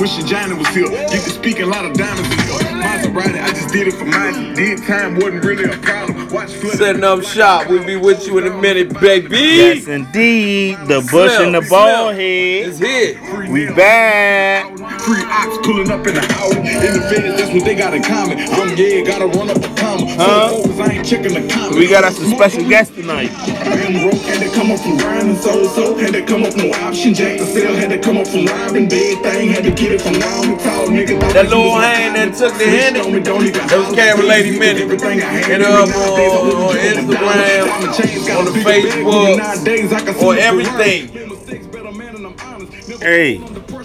wish Johnny was here. Get to speak a lot of diamonds in here. Maserati, I just did it for mine. Did time wasn't really a problem. Watch flood. Setting up shop. We'll be with you in a minute, baby. Yes, indeed. The bush Slim, and the Slim. ball It's here. We back. Ox pulling up in the house. In the that's what they got in common. I'm yeah, gotta run up a comma. Huh? I ain't checking the. We got us a special guest tonight. Been broke, had to come up from grinding so so had to come up no option. Jack the sale had to come up from robbing. Big thing had to get it from now. Tall nigga. That little hand that took the hand. Henny, on me, don't that was. Camera Lady Minnie. Everything I had, Hit her up I on- on. Instagram, Diamond chains got on the Facebook, nowadays I can see on everything. Ferrari. Mistakes better man and I'm honest. Never Hey.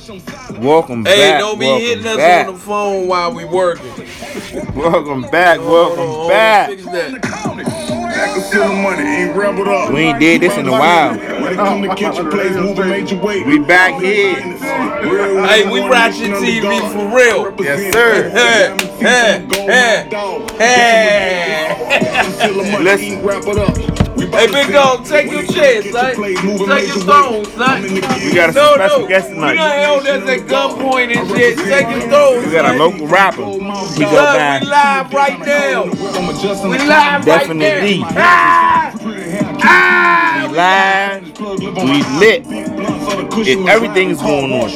Under pressure, Welcome Hey, back. don't be welcome hitting us back. on the phone while we working. Welcome back. Hold Welcome on, back. Fix that. I can feel the money, ain't rebelled up. We ain't did this in a while. When it come to kitchen plays, moving major weight. We back here. Hey, we Ratchet TV for real. Yes, sir. Hey, hey, hey, hey. Listen. Hey, big dog, take your chance, son. Take your phone, son. We got a No, special no. guest We tonight. done held us at gunpoint and shit. Take your phone, We got a local rapper. He go Son, we live right now. We live right Definitely. now. Ah! Ah! live. We lit. It, everything is going on.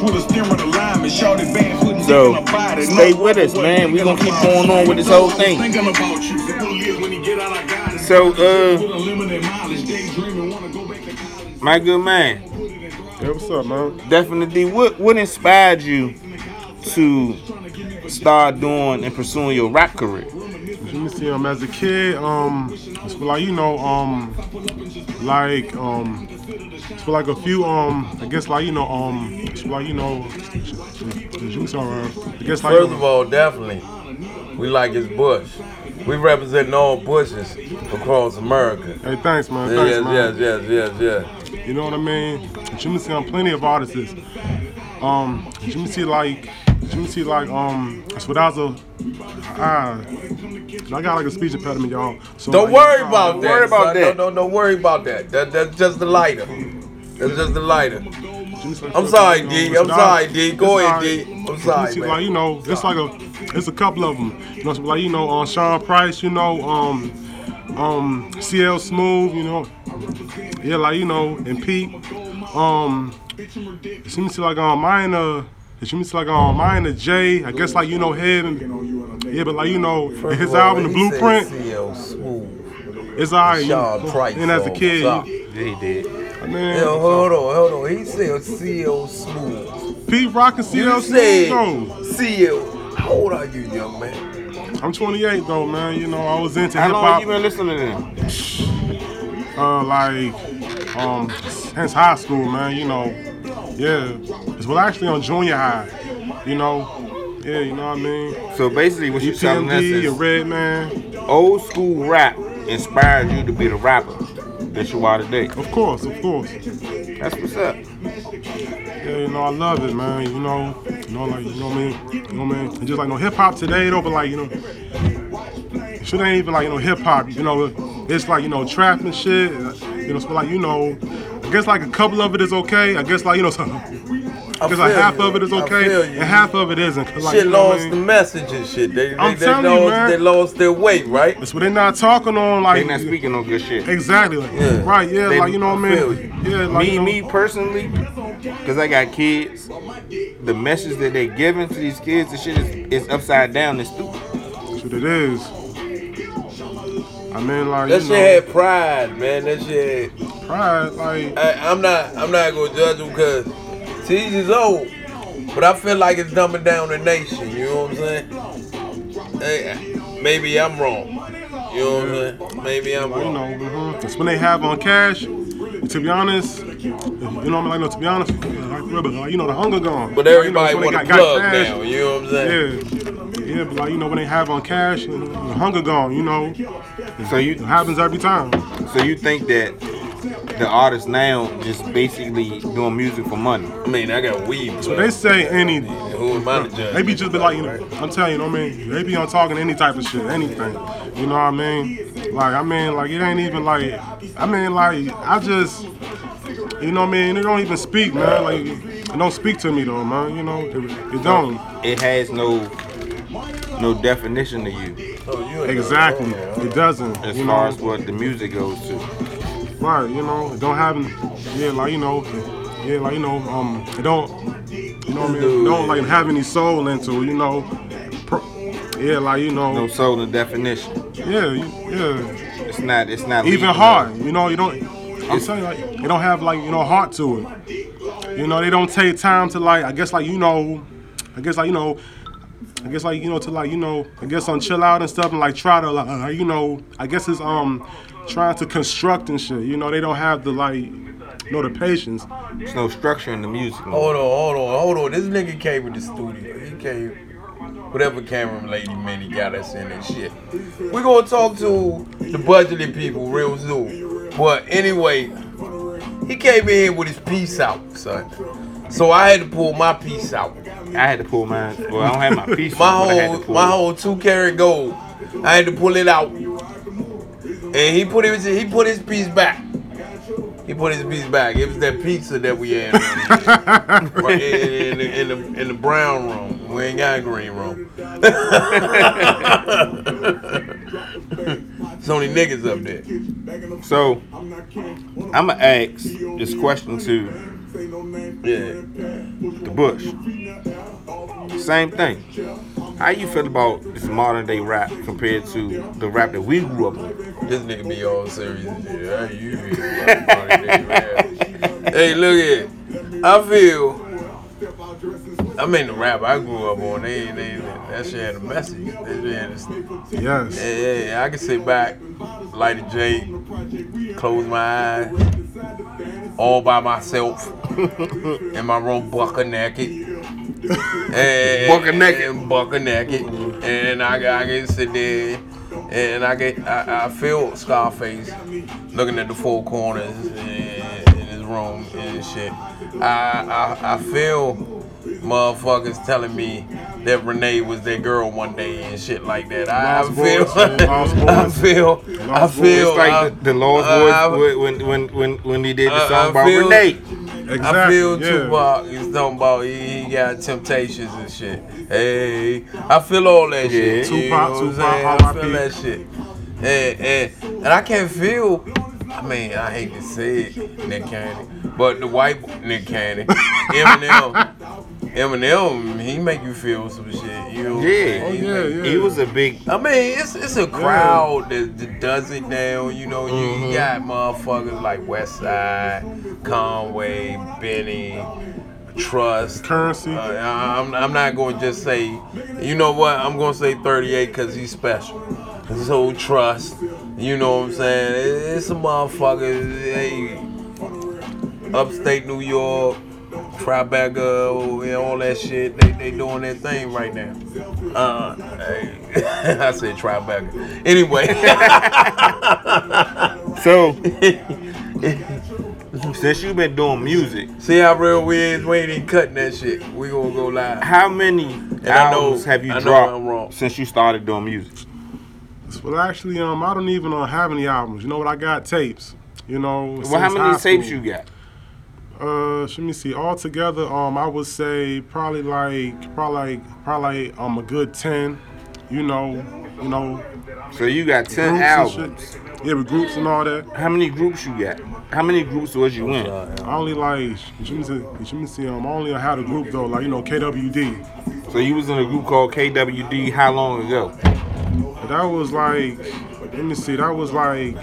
So stay with us, man. We gonna keep going on with this whole thing. So, uh, my good man, Hey, what's up, man? definitely, what what inspired you to start doing and pursuing your rap career? Let me see. Um, as a kid, um, it's like you know, um, like um, it's for like a few um, I guess like you know, um, like you know, sorry, I guess like First of all, definitely, we like his bush. We representing all bushes across America. Hey, thanks, man. Thanks, Yes, man. yes, yes, yes, yes. You know what I mean? You me see on plenty of artists. Um, you me see like, you me see like, um, I ah, I got like a speech impediment, y'all. So Don't like, worry about don't that. worry about son. that. Don't, don't, don't worry about that. that. That's just the lighter. That's just the lighter. you me see, like, I'm sorry, D. it's I'm sorry, D. Go ahead. D. See. Like you know, it's like a, it's a couple of them. You know, so like you know, uh, Sean Price. You know, um, um, CL Smooth. You know, yeah, like you know, and Pete. Um, it seems like um, mine uh. It seems like um, mine and Jay, I guess like you know head and yeah, but like you know his album, The Blueprint, CL Smooth. it's alright. Sean Price And as a kid, he did. man, Yo, hold on, hold on. He said CL Smooth. Pete Rock and You CL said Smooth though. How old are you, young man? I'm 28 though, man. You know, I was into hip hop. How long you been listening to them? uh, like um since high school, man. You know, yeah. It's well actually on junior high. You know, yeah. You know what I mean. So basically, what you telling us is Redman. old school rap inspired you to be the rapper that you are today. Of course, of course. That's what's up. Yeah, you know, I love it, man. You know, you know, like you know what I mean. You know what I mean. And just like no hip hop today, though, but like you know, shit ain't even like you know hip hop. You know, it's like you know trap and shit. You know, so like you know, I guess like a couple of it is okay. I guess like you know, some, I guess like half you. of it is I okay, feel and half of it isn't. 'Cause, Like, shit you know what I lost mean? the message and shit. They, they, I'm they, telling you, man. they lost their weight, right? That's what they're not talking on. Like, they're not speaking no good shit. exactly. Like, Yeah. Right? Yeah. They- like you know what I I feel mean? Yeah. Like, me, you know, me personally, because I got kids, the message that they're giving to these kids, the shit is, is upside down and stupid. That's what it is. I mean, like That you shit know, had pride, man. That shit. Had, pride. Like, I, I'm not. I'm not gonna judge him because Teach is old, but I feel like it's dumbing down the nation. You know what I'm saying? Hey, maybe I'm wrong. You know what I'm saying? Maybe I'm you wrong. know, mhm. that's when they have on cash. To be honest, you know what I mean? Like, no, to be honest, like, really, like, you know, the hunger gone. But Like, you everybody know, want to got- got plug cash, now. You know what I'm saying? Yeah, yeah, but like you know, when they have on cash, you know, the hunger gone. You know, So you, it happens every time. so you think that the artists now just basically doing music for money? I mean, I got weed. So they say any. Who am I to judge? They be just be like, you know, I'm telling you, you know what I mean? They be on talking any type of shit, anything. You know what I mean? Like, I mean, like, it ain't even like, I mean, like, I just, you know what I mean? They don't even speak, man. Like, it don't speak to me though, man. You know, it, it don't. It has no no definition to you So you ain't Exactly, it doesn't. as you far know, as what the music goes to. Right? You know, it don't have. Yeah, like you know, yeah, like you know, um, it don't. You know what I mean? It don't like have any soul into. You know. Pro, yeah, like you know. No soul and definition. Yeah, yeah. It's not. It's not even heart. You know, you don't. I'm telling you, like, it don't have like you know heart to it. You know, they don't take time to like. I guess like you know, I guess like you know, I guess like you know to like you know, I guess on chill out and stuff and like try to like uh, you know, I guess it's um trying to construct and shit. You know, they don't have the like, you know, the patience. There's no structure in the music. no. Hold on, hold on, hold on. This nigga came with the studio. He came, whatever camera lady man he got us in and shit. we gonna talk to the budgeted people real soon. But anyway, he came in with his piece out, son. So I had to pull my piece out. I had to pull mine. Well, I don't have my piece. My on, I had to whole pull my it. whole two carat gold. I had to pull it out. And he put his he put his piece back. He put his piece back. It was that pizza that we had right in, in, the, in, the, in the brown room. We ain't got a green room. it's only niggas up there. So I'ma ask this question to Yeah. the Bush. Same thing. How you feel about this modern day rap compared to the rap that we grew up with? This nigga be all serious and shit. Hey, you feel about it, nigga, man. Hey, look here. I feel. I mean, the rap I grew up on, they, they, that shit had a message. That shit had a, Yes. yeah, yeah, I can sit back, light a J, close my eyes, all by myself, in my room, bucker naked. And, Bucker naked. And bucker naked. And I, I can sit there and I get I, I feel Scarface looking at the four corners in, in his room and shit. I, I I feel motherfuckers telling me that Renee was their girl one day and shit like that. I, I Lost feel Boys, I feel I Lost Boyz. feel It's like I- the, the Lost I- Boys when when when when he did the song I about feel- Renee. Exactly. I feel yeah. Tupac is talking about he, he got temptations and shit. Hey, I feel all that shit. Yeah. you know Tupac, what I'm Tupac, saying? I feel that shit. And, and and I can't feel. I mean, I hate to say it, Nick Cannon, but the white Nick Cannon, Eminem, Eminem, he make you feel some shit. You know? what I'm Yeah, saying? Oh, He yeah, yeah. he was a big. I mean, it's it's a crowd that, that does it now. You know, you, Mm-hmm. you got motherfuckers like Westside, Conway, Benny, Trust. Currency. Uh, I'm, I'm not going to just say, you know what? I'm going to say 38 because he's special. So Trust. You know what I'm saying? It's a motherfuckers. Hey, upstate New York. Tribeca, and all that shit, they, they doing their thing right now. Uh, hey, I said Tribeca. Anyway, So since you've been doing music, see how real we is? We ain't even cutting that shit. We gonna go live. how many I know- albums have you I dropped I'm wrong. since you started doing music? Well, actually, um, I don't even uh, have any albums. You know what? I got tapes. You know. Well, how many tapes school. you got? Uh, let me see. All together, um, I would say probably like, probably like, probably um, a good ten. You know, you know, So you got ten albums. Yeah, with groups and all that. How many groups you got? How many groups was you in? I only like, let me see, let me see. Um, I only had a group though, like you know, KWD. So you was in a group called KWD. How long ago? That was like, let me see. That was like,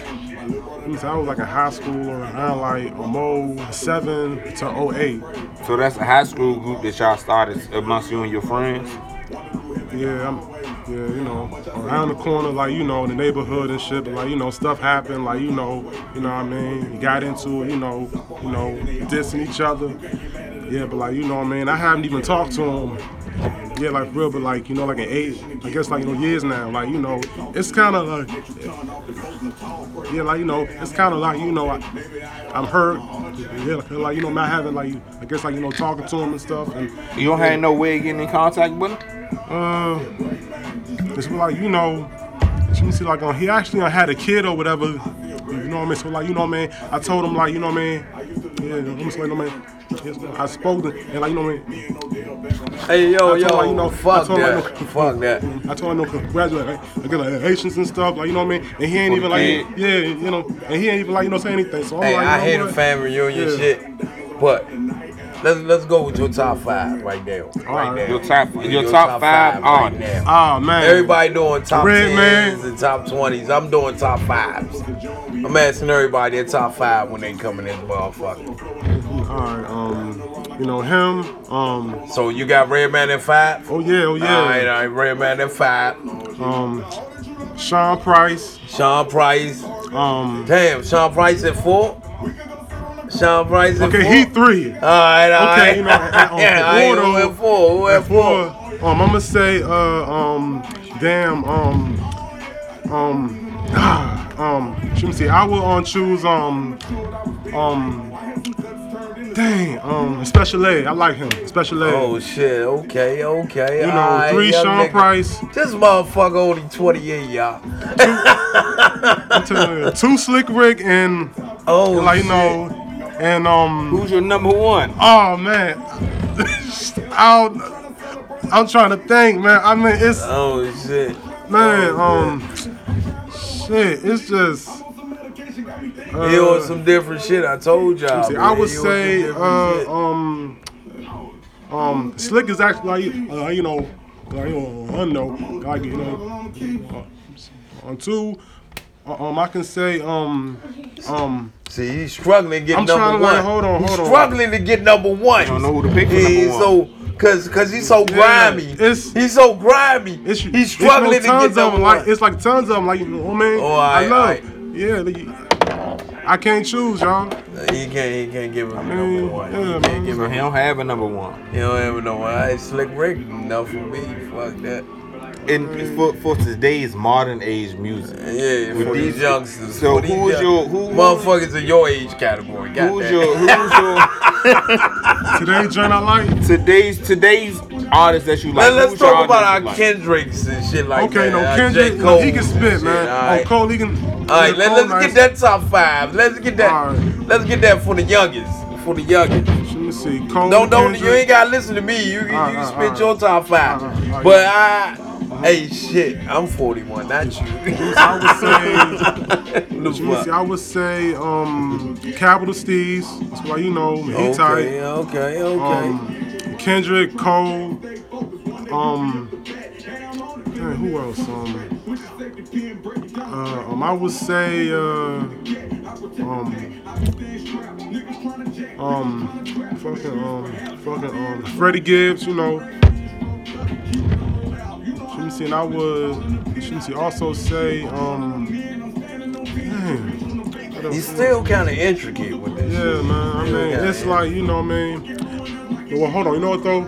I was like in high school or around like um, 07 to 08. So that's a high school group that y'all started amongst you and your friends. Yeah, I'm, yeah, you know, around the corner, like you know, in the neighborhood and shit. But like you know, stuff happened. Like you know, you know what I mean. You got into it. You know, you know, dissing each other. Yeah, but like you know, what I mean, I haven't even talked to him. Yeah, like real, but like you know, like in eight, I guess like you know years now. Like you know, it's kind of like, yeah, like you know, it's kind of like you know, I, I'm hurt. Yeah, like, you know, not having like, I guess like you know, talking to him and stuff. And You don't have no way of getting in contact with him? uh, it's like you know, let me see, like uh, he actually uh, had a kid or whatever. You know what I mean? So like you know what I mean? I told him like you know what I mean? Yeah, I'm just like, no man. I spoke to, and like, you know, man. Hey yo, I yo, told her, you know, fuck told her, that, like, no- fuck that. I told him no congratulations, like, I get like Haitians and stuff, like you know what I mean. And he ain't even the like, yeah, you know, and he ain't even like you know say anything. So I'm Hey, like, I you hate know a what? family reunion Yeah. shit, but let's let's go with your top five right now, right Alright. now. Your top- your top five right now. Ah man, Everybody doing top Red tens Man. and top twenties. I'm doing top fives. I'm asking everybody their top five when they come in this motherfucker. All right, um, you know him, um, So you got Redman at five. oh yeah, oh yeah, all right, Redman at five. um, Sean Price, Sean Price. um, Damn, Sean Price at four. Sean Price at okay, four. he three. All right, all right. Okay, you know, and- and yeah, all right, four, who at four? Who at And for four? um, I'm gonna say uh um damn um um ah, um let me see I will um choose um um dang um special ed I like him special ed Oh shit. Okay, okay. you know all right, three young Sean nigga. Price This motherfucker only 28, y'all. two, two Slick Rick and, Oh, and like you shit. know and um Who's your number one? oh man I'll, I'm trying to think man I mean it's Oh shit. man Oh, um shit it's just He on some different shit. I told y'all. See, man. I would He say, uh, um, um, Slick is actually like, uh, you know, like, you know, I know, like, you know, uh, on two, uh, um, I can say, um, um, See, he's struggling to get I'm number trying to, one. like, hold on, he's hold on. struggling to get number one. You don't know who to pick for He's number one. so, cause, cause he's so Yeah, grimy. it's- he's so grimy. it's he's struggling it's to get tons of number them, one. like, it's like tons of them, like, you know, what I mean, Oh, I aight, love, aight. yeah, the- I can't choose, y'all. he can't, he can't give him mean, number one. yeah, he can't give him. he don't have a number one. He don't have no one. Hey, Slick Rick, enough for me. Fuck that. And for, for today's modern age music, Yeah, With for these these- youngsters. so these who is young- your- who- motherfuckers in your age category? Got who's that. your who's your Today, joint I like, today's today's artist that you like? Let, us talk about our like? Kendricks and shit like okay, that. Okay, no, uh, Kendrick, J. Cole he can spit, man. shit, all Oh. Cole, he can. All right, let, Cole us nice. get that top five. Let's get that. All right. Let's get that for the youngest. For the youngest. Let me see. Cole, Don't don't you ain't gotta listen to me. You you, All you right, spit all your top five. All right, all right. But I. Hey shit, I'm 41, not you. I would say. The Let me fuck? see. I would say um, Capital Steez. That's why you know he Okay, tight. okay, okay. Um, Kendrick Cole. Um, dang, who else? Um, uh, um, I would say uh, um, um, fucking um, fucking um, Freddie Gibbs. You know. Let me see. And I would. Let me see. Also say um. Dang. He's still kind of intricate with this. yeah, shit. man. I mean, it's yeah. like you know, what I mean. Well, hold on. You know what though?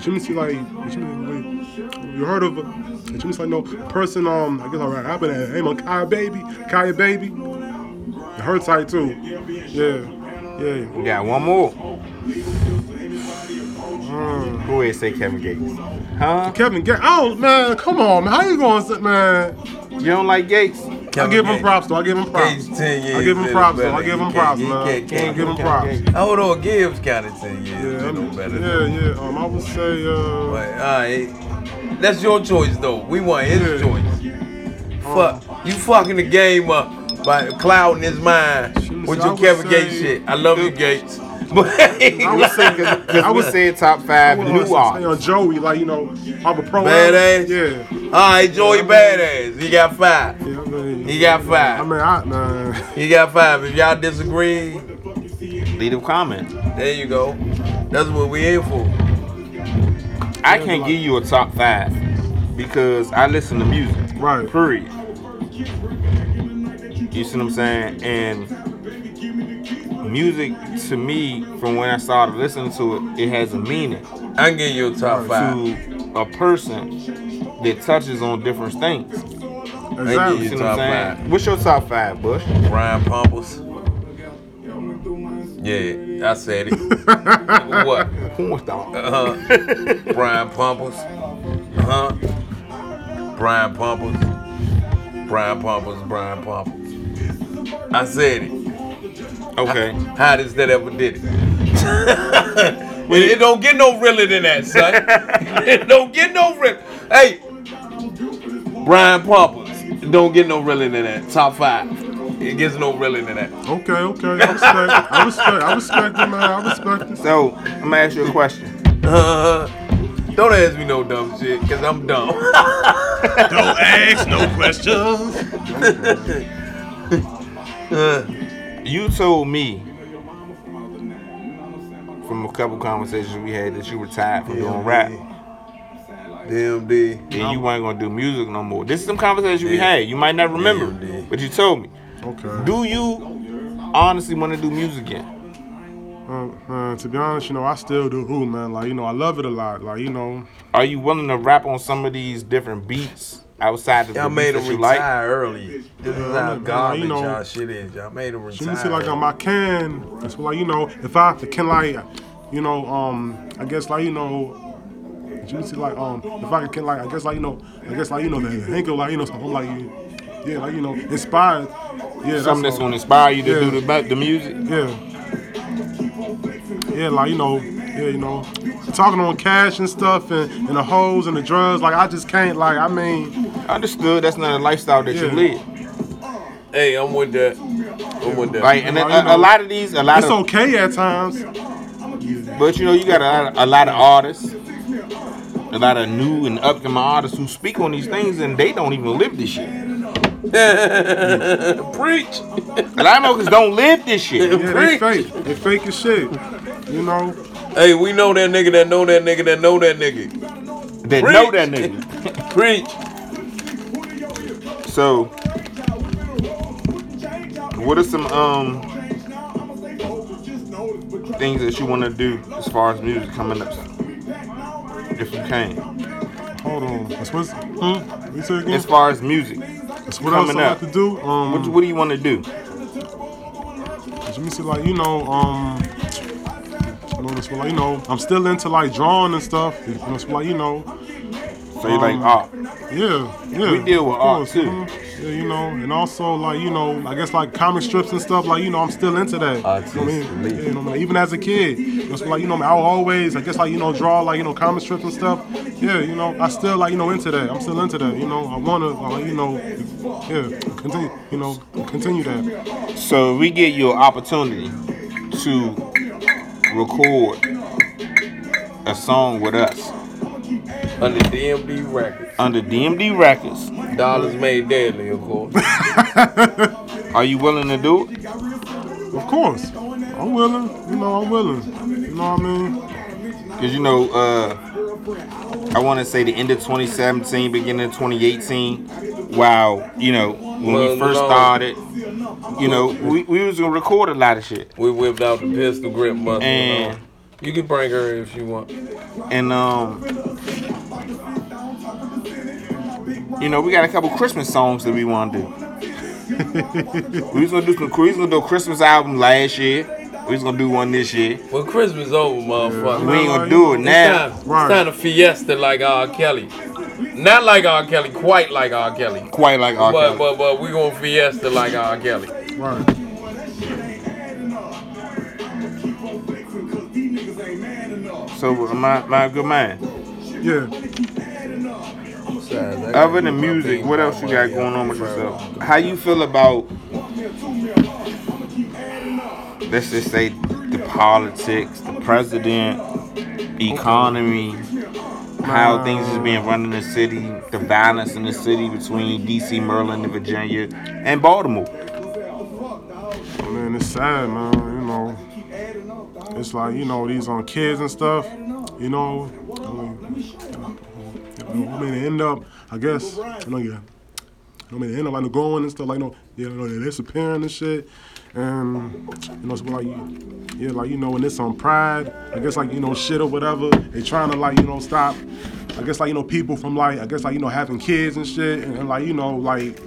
Jimmy see like you heard of it? Jimmy's like no person. Um, I guess all right. I've been at name on Kaya Baby, Kaya Baby. Her tight too. Yeah, yeah. You got one more. Who is say Kevin Gates? Huh? Kevin Gates. Oh man, come on, man. How you going, to man? You don't like Gates? I give him props though. I give him props. Gates 10 years I give him props though. I give him props, man. I can't- can't- give him props. can't- Hold on, Gibbs counted 10 years. Yeah, you know better. yeah, yeah. Um, I would say uh. But, alright. That's your choice though. We want his Yeah. choice. Fuck. You fucking the game up by clouding his mind with your Kevin Gates shit. I love you, Gates. But I would say I we would said top five I would new say artists. on Joey, like you know, I'm a pro. Badass? Yeah. Alright, Joey Badass. He got five. yeah I mean, He got I five. mean, I man. He got five. If y'all disagree, Leave a comment. there you go. That's what we here for. I can't give you a top five because I listen to music. Right. Period. You see what I'm saying? And music to me, from when I started listening to it, it has a meaning I can give you a top five. to a person that touches on different things. Exactly. you see what Top I'm saying? five. What's your top five, Bush? Brian Pumples. Yeah, I said it. what? Porn star. Uh-huh. Brian Pumples. Uh-huh. Brian Pumples. Brian Pumples, Brian Pumples. I said it. Okay. Hottest that ever did it. it, it don't get no realer than that, son. it don't get no real. Hey, Brian Poppers. It don't get no realer than that. Top five. It gets no realer than that. Okay, okay. I respect. I respect. I respect it, man. I respect it. So I'm gonna ask you a question. Uh, don't ask me no dumb shit, cause I'm dumb. Don't ask no questions. You told me from a couple conversations we had that you retired from doing rap DMD. and you weren't gonna do music no more. This is some conversation we had. You might not remember, yeah. but you told me. Okay. Do you honestly want to do music again? Uh, man, to be honest, you know, I still do, who, man. Like, you know, I love it a lot. Like, you know, Are you willing to rap on some of these different beats outside of the Y'all beats made that him retire like? early. This is Yeah, how man, garbage you know, y'all shit is. Y'all made him retire. Let me see, like, um, I can. It's like, you know, if I can, like, you know, um, I guess, like, you know, you see, like, um, if I can, like, I guess, like, you know, I guess, like, you know, the Henko, like, you know, something like, yeah, like, you know, inspired. Yeah, Something that's all. gonna inspire you to Yeah. do the, ba- the music? Yeah. Yeah, like, you know, yeah, you know, talking on cash and stuff and, and the hoes and the drugs, like, I just can't, like, I mean, Understood. That's not a lifestyle that you live. Hey, I'm with that. I'm with that. Right, and Well, a, you know, a lot of these, a lot it's of, okay at times. but you know, you got a lot, a lot of artists, a lot of new and upcoming artists who speak on these things and they don't even live this shit. Preach. A lot of motherfuckers don't live this shit. Yeah, they fake. They fake as shit. You know? Hey, we know that nigga that know that nigga that know that nigga. That Preach. know that nigga. Preach. So, what are some um things that you want to do as far as music coming up? If you can, Hold on. That's what's, hmm? Say again? as far as music, That's what else I coming like up. to do. Um, what, what do you want to do? let me see, like, you know, um, that's what, like, you know, I'm still into, like, drawing and stuff. You know, it's like, you know, So you like Um, art? yeah, yeah. We deal with art, too. mhm. Yeah, you know, and also, like, you know, I guess, like, comic strips and stuff, like, you know, I'm still into that. You know I mean? Yeah, you know, mean? even as a kid, it's like, you know, I will always, I guess, like, you know, draw, like, you know, comic strips and stuff. Yeah, you know, I still, like, you know, into that. I'm still into that, you know. I like, you know, yeah, continue, you know, continue that. So we get you an opportunity to record a song with us Under DMD records. under DMD Records. Dollars made daily, of course. Are you willing to do it? Of course. I'm willing. You know, I'm willing. You know what I mean? Because you know, uh, I want to say the end of 2017, beginning of 2018. While you know when Well, we first no. started, you know we, we was gonna record a lot of shit, We whipped out the pistol grip muscle. And- and you can bring her if you want. and um, you know we got a couple Christmas songs that we want to do. we was gonna do some. We was gonna do a Christmas album last year. We was gonna do one this year. Well, Christmas over, motherfucker. We ain't gonna do it It's now. time, Right. it's time to fiesta like R. Kelly. Not like R. Kelly, quite like R. Kelly. Quite like R. But, Kelly. but, but we gonna fiesta like R. Kelly. Right. So my my good man. Yeah. Other than music, what else you got going on with yourself? How you feel about let's just say the politics, the president, economy, how things is being run in the city, the violence in the city between DC, Maryland, and Virginia, and Baltimore. Man, it's sad, man. You know, it's like you know these on kids and stuff. You know, I mean, I mean, they end up. I guess you know, yeah. I mean, they end up like going and stuff like, you know, yeah, you know, they're disappearing and shit. And you know, it's like, yeah, like you know, when it's on Pride, I guess like you know, shit or whatever. They trying to like you know stop. I guess like you know people from like I guess like you know having kids and shit, and, and like you know like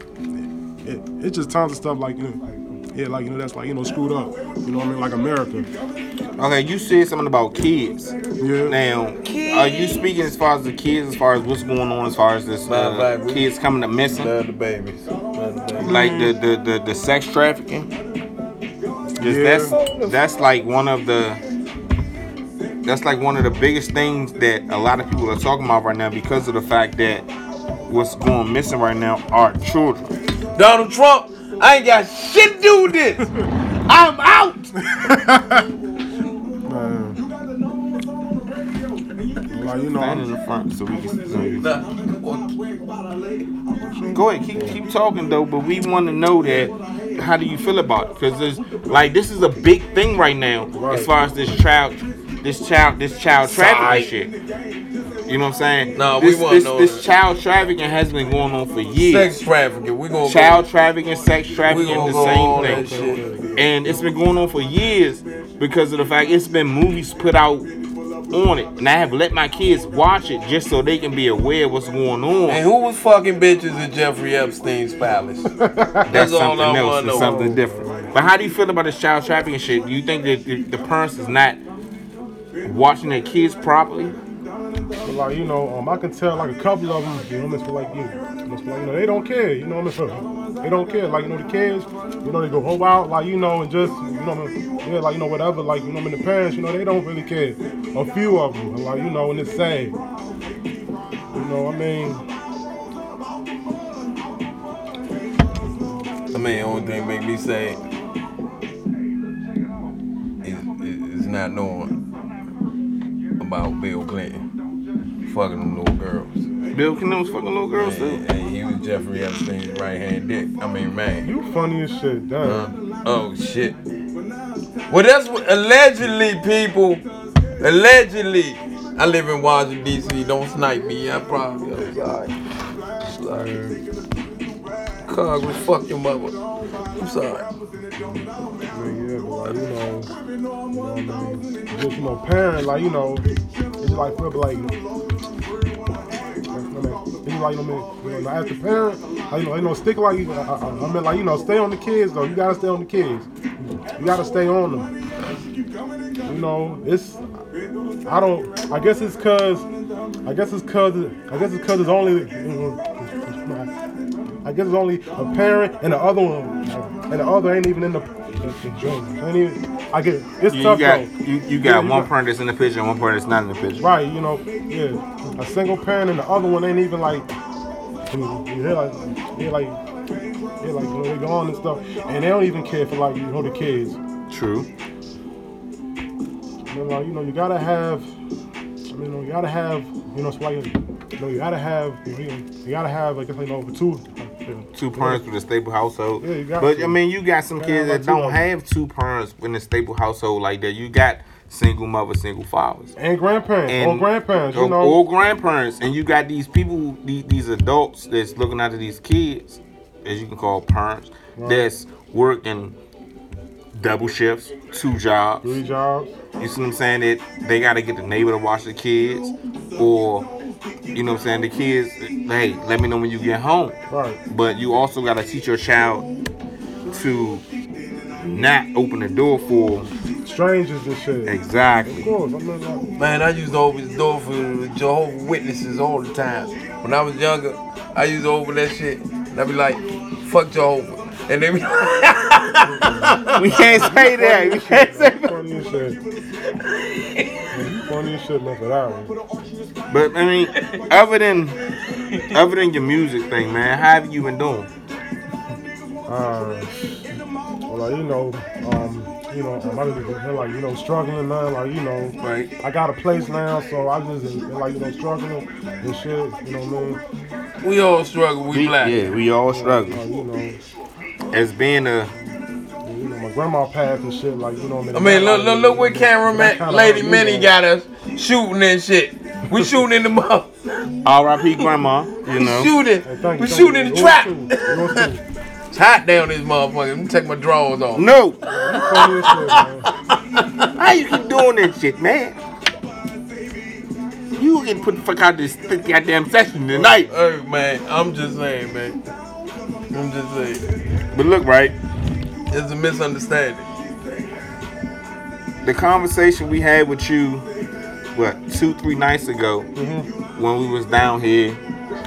it, it's just tons of stuff like you know, like, yeah, like you know that's like you know screwed up. You know what I mean? Like America. Okay, you said something about kids. Yeah. Now, are you speaking as far as the kids, as far as what's going on, as far as this uh, kids coming up missing, Love the babies. Love the babies. like the, the the the sex trafficking? Just Yeah. that's that's like one of the that's like one of the biggest things that a lot of people are talking about right now because of the fact that what's going missing right now are children. Donald Trump, I ain't got shit to do with this. I'm out. Like you know, I'm, the front so we can. So Nah. Go ahead, keep keep talking though, but we want to know that. How do you feel about it? Because there's like this is a big thing right now Right. as far as this child, this child, this child trafficking shit. You know what I'm saying? No, we this, wanna this, know this child trafficking has been going on for years. Sex trafficking. We gonna Child trafficking, sex trafficking, the same thing. And it's been going on for years because of the fact it's been movies put out on it. And I have let my kids watch it just so they can be aware of what's going on. And who was fucking bitches at Jeffrey Epstein's palace? That's all something I else. wanna It's something different. But how do you feel about this child trafficking shit? Do you think that the, the parents is not watching their kids properly? But like you know, um, I can tell like a couple of them, you know, it's like you, it's like you know, they don't care, you know, what I'm saying? They don't care. Like you know, the kids, you know, they go go out, like you know, and just you know, yeah, like you know, whatever, like you know, I mean, the parents, you know, they don't really care. A few of them, like you know, and it's sad. You know, I mean, I mean, the only thing make me say is, is not knowing about Bill Clinton fucking them little girls. Bill Clinton was fucking little girls too. And, and he was Jeffrey Epstein's right hand dick. I mean, man. you funny as shit, damn. Uh, oh shit. Well, that's what allegedly people. Allegedly, I live in Washington D.C. Don't snipe me. I probably. I'm sorry. I'm sorry. Congress, fuck your mother. I'm sorry. Yeah, yeah, but like, you know, you know what I mean? Just, you know, parent, like, you know, it's like, feel like, you like, you know, you know, as a parent, like, you know, you know, stick like, I, I, I mean, like, you know, stay on the kids, though. You gotta stay on the kids. You gotta stay on them. You know, it's, I don't, I guess it's cause, I guess it's cause, I guess it's cause it's only, I guess it's only a parent and the other one, and the other ain't even in the. Ain't even, I get it's You, you tough got though. you, you Yeah, got you one got- parent that's in the picture and one parent that's not in the picture. Right, you know, yeah, a single parent and the other one ain't even like, yeah, like, yeah, like, yeah, like, you know, they gone and stuff, and they don't even care for like, you know, the kids. True. You know, like, you know, you gotta have, I mean, you know, you gotta have, you know, it's like, you know, you gotta have, you, know, you gotta have, I guess, you know, two, you Two parents with a stable household. Yeah, you got but to. I mean, you got some Gotta kids have that don't have two parents in a stable household like that. You got single mother, single fathers. and grandparents, or grandparents, you know. or grandparents, and you got these people, these, these adults that's looking after these kids, as you can call parents, that's working double shifts, two jobs. Three jobs. You see what I'm saying? That they got to get the neighbor to watch the kids, or you know what I'm saying? The kids, hey, let me know when you get home. Right. But you also got to teach your child to not open the door for Strangers and shit. exactly. Of course, I mean, like, Man, I used to open the door for Jehovah Witnesses all the time. When I was younger, I used to open that shit. And I'd be like, fuck Jehovah. And they be We can't say that. We can't say that. funny as shit. Man, you funny as shit, man, for that. But I mean, other than other than your music thing, man, how have you been doing? Uh, well, like, you know, um, you know, I'm out of like, you know, struggling now, like, you know, Right. I got a place now, so I just, like, you know, struggling and shit, you know what I mean? We all struggle, we black. Yeah, we all struggle. you know, As being a you know, my grandma passed and shit, like, you know what I mean, I mean, look, look, look what That cameraman kinda Lady hurt Minnie though. got us shooting and shit. We shooting in the mouth. R.I.P. grandma, you know. We know. shooting. Hey, you, We thank shooting in the Yours trap. Hot down this motherfucker. Let me take my drawers off. No, Funny as shit, man. how you keep doing that shit, man? You can put the fuck out this goddamn session tonight. Hey man, I'm just saying, man. I'm just saying. But look, right, It's a misunderstanding. the conversation we had with you, what two, three nights ago, Mm-hmm. when we was down here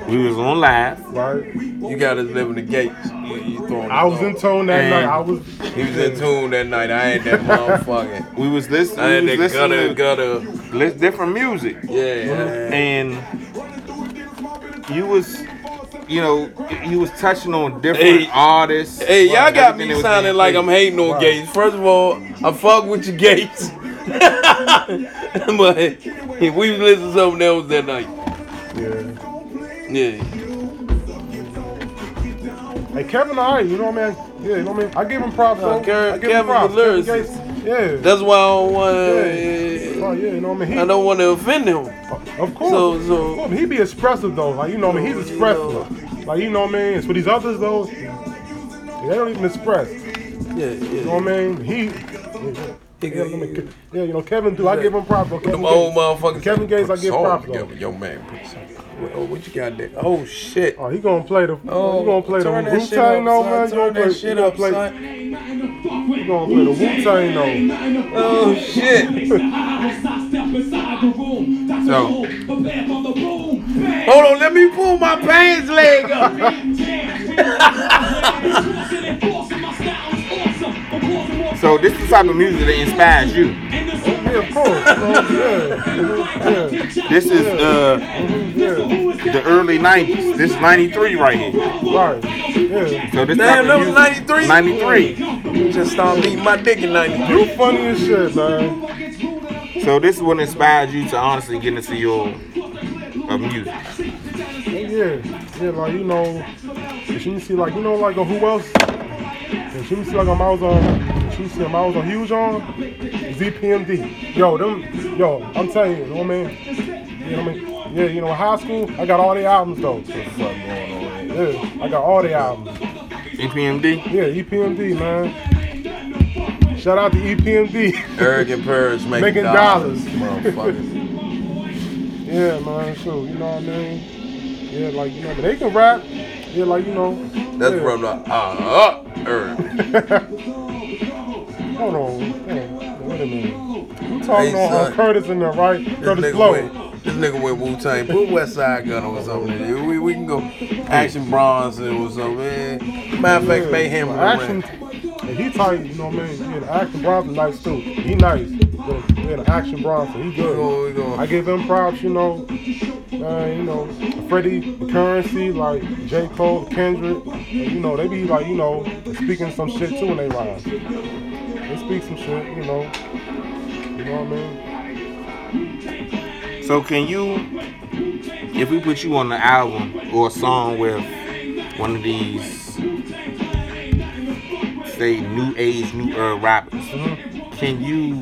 We was on live. right? You got us living the gates. You, you throwing I was in tune that And- night. I was. He was in tune that night. I had that motherfucking. We was listening. I had We was that gutter, listening gutter. to lis- different music, Yeah. and you was, you know, you was touching on different Hey. artists. Hey, y'all Right, got me sounding like. I'm hating on Right. Gates. First of all, I fuck with your Gates. but if we listen to something else that night. Yeah. Yeah. Hey, Kevin, alright, you know what I mean? Yeah, you know what I mean? I give him props, Nah, though. Kevin- I give Kevin him props. the lyricist. Kevin Gates, yeah. That's why I don't want Oh, to. yeah, you know what I mean? He, I don't want to offend him. Of course. So- of so- course. he be expressive though. Like you know, what I mean, he's You expressive. Like you know, what I mean, it's for these others though, they don't even express. Yeah, You know what. I mean? He. Yeah, yeah, I mean, yeah, you know, Kevin do. I give him props. though. Kevin Them old Gates. motherfuckers. Kevin Gates, I give song props though. Yo, man, put some. Oh, what you got there? Oh shit. Oh, he gonna play the. Oh, he gonna play the turn that Wu shit Tang up, man. You Turn gonna play. that shit gonna up, play. son. He gonna play the Wu Tang though. Oh shit. So Hold on, let me pull my pants leg up. So this is the type of music that inspires you. Yeah, of course. Yeah, yeah, This is uh, the early '90s. This is '93 right here. Right. Yeah. So this Damn, type that was 93? 93. Just started beating my dick in 90. You funny as shit, man. So this is what inspired you to honestly get into your uh, music. Yeah, yeah, like you know, if you see like you know like a who else? If you see like a mouse on, if you see a mouse on huge on, ZPMD. Yo, them, yo, I'm telling you, you know what I mean? You know what I mean? Yeah, you know, high school, I got all the albums though. Yeah, I got all the albums. EPMD. Yeah, EPMD, man. Shout out to EPMD. Eric and Paris making, Making dollars. dollars. Yeah, man, so you know what I mean? Yeah, like you know, but they can rap. Yeah, like you know. That's yeah. from the uh, uh, Eric. Hold on, on, wait a minute. You talking Hey, on son. Curtis in there, right? This Curtis nigga Blow. went, this nigga went Wu Tang. Put West Side Gun or something. We, we can go Action Bronson or something. Man. Matter of fact, Mayhem Well, will action. And he tight, you know what I mean? Yeah, the action Bronson nice too. He nice. Yeah, yeah, the action Bronson, he good. I give him props, you know. Uh, you know, Freddie, the currency, like J. Cole, Kendrick, you know, they be like, you know, speaking some shit too when they rhyme. They speak some shit, you know. You know what I mean? So can you, if we put you on the album or a song with one of these, say new age, new era rappers, Mm-hmm. can you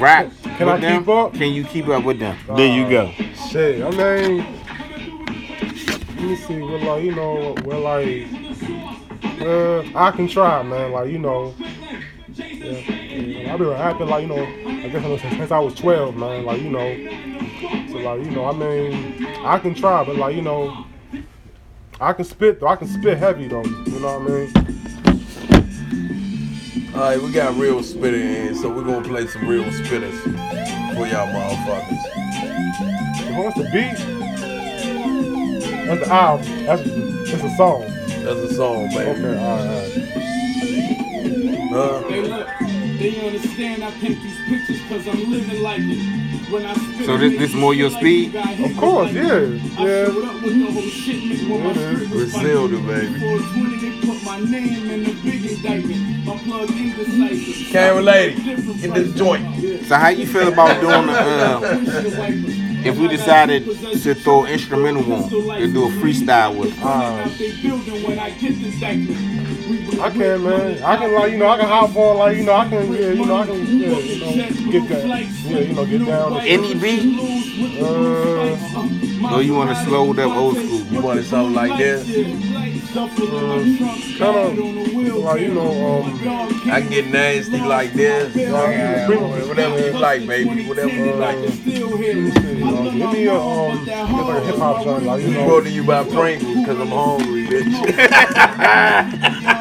rap? Can I with them? keep up? Can you keep up with them? there you go. Shit, I mean, let me see. We're like, you know, we're like, uh, I can try, man. Like, you know, yeah, yeah. I've been rapping, like, you know, I guess since, since I was 12, man. Like, you know, so like, you know, I mean, I can try, but like, you know, I can spit though. I can spit heavy though. You know what I mean? All right, we got real spitter in, so we're gonna play some real spitters for y'all motherfuckers. What's the beat? That's the album. That's that's a song. That's a song, baby. Okay, all right, all right. Uh, they understand I paint these pictures because I'm living like it. When I spit, So this- this more your speed? Of course, yeah, I yeah. showed up with the whole shit, nigga, when my script was Griselda, fighting. baby. 420, they put my name in the big indictment. My plug indecisive. Camera this joint. So how you feel about doing the, uh, if we decided to throw instrumental on and do a freestyle with? it? I can, man. I can, like, you know, I can hop on, like, you know, I can, yeah, you know, I can, yeah, you know, get that, yeah, you know, get down. Any beat? Uh, Or you want to slow it up old school? You wanted something like this? Kind of, like, you know, um, I get nasty like this. Yeah, whatever you like, baby. Whatever you like. see, uh, give me a, um, like a hip hop song, like, you know. Brought to you by Pringles, cause I'm hungry, bitch.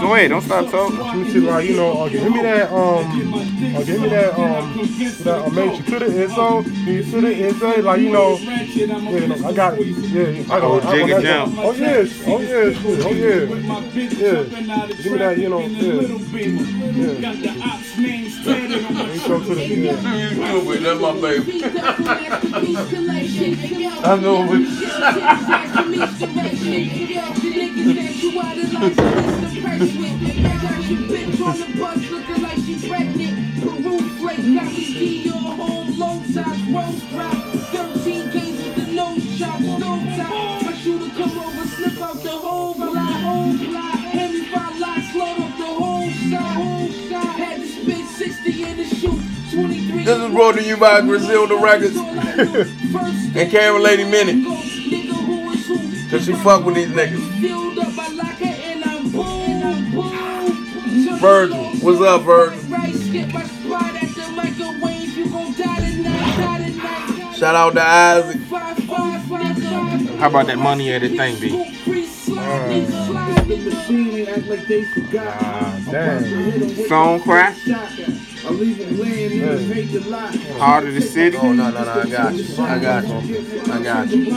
Go ahead, don't stop talking. Let me see, like, you know, uh, give me that, um, uh, give me that, um, that uh, mention to the Izzo, to the Izzo, like, you know, yeah, I got it, yeah, I got Oh, I Jig got and that. Oh, yes, oh, yes, oh, yeah, yeah, give me that, you know, yeah, Got the ops names tatted on my Let's go to the, yeah. Stupid, that's my baby. I know, but- Thirteen games with the nose chop, no top. My shooter come over, slip out the hole, fly, hole, fly. Henry five locks, load up the whole shot, whole shot. Had to spend 60 in the shoot, 23. This is brought to you by Griselda Records and Camera Lady Minnie. Cause she fuck with these niggas. Virgil, what's up, Virgil? Shout out to Isaac. How about that money at the thing, B? Ah, damn. Song crack? Heart of the city? Oh no, no, no, I got you. I got you. I got you.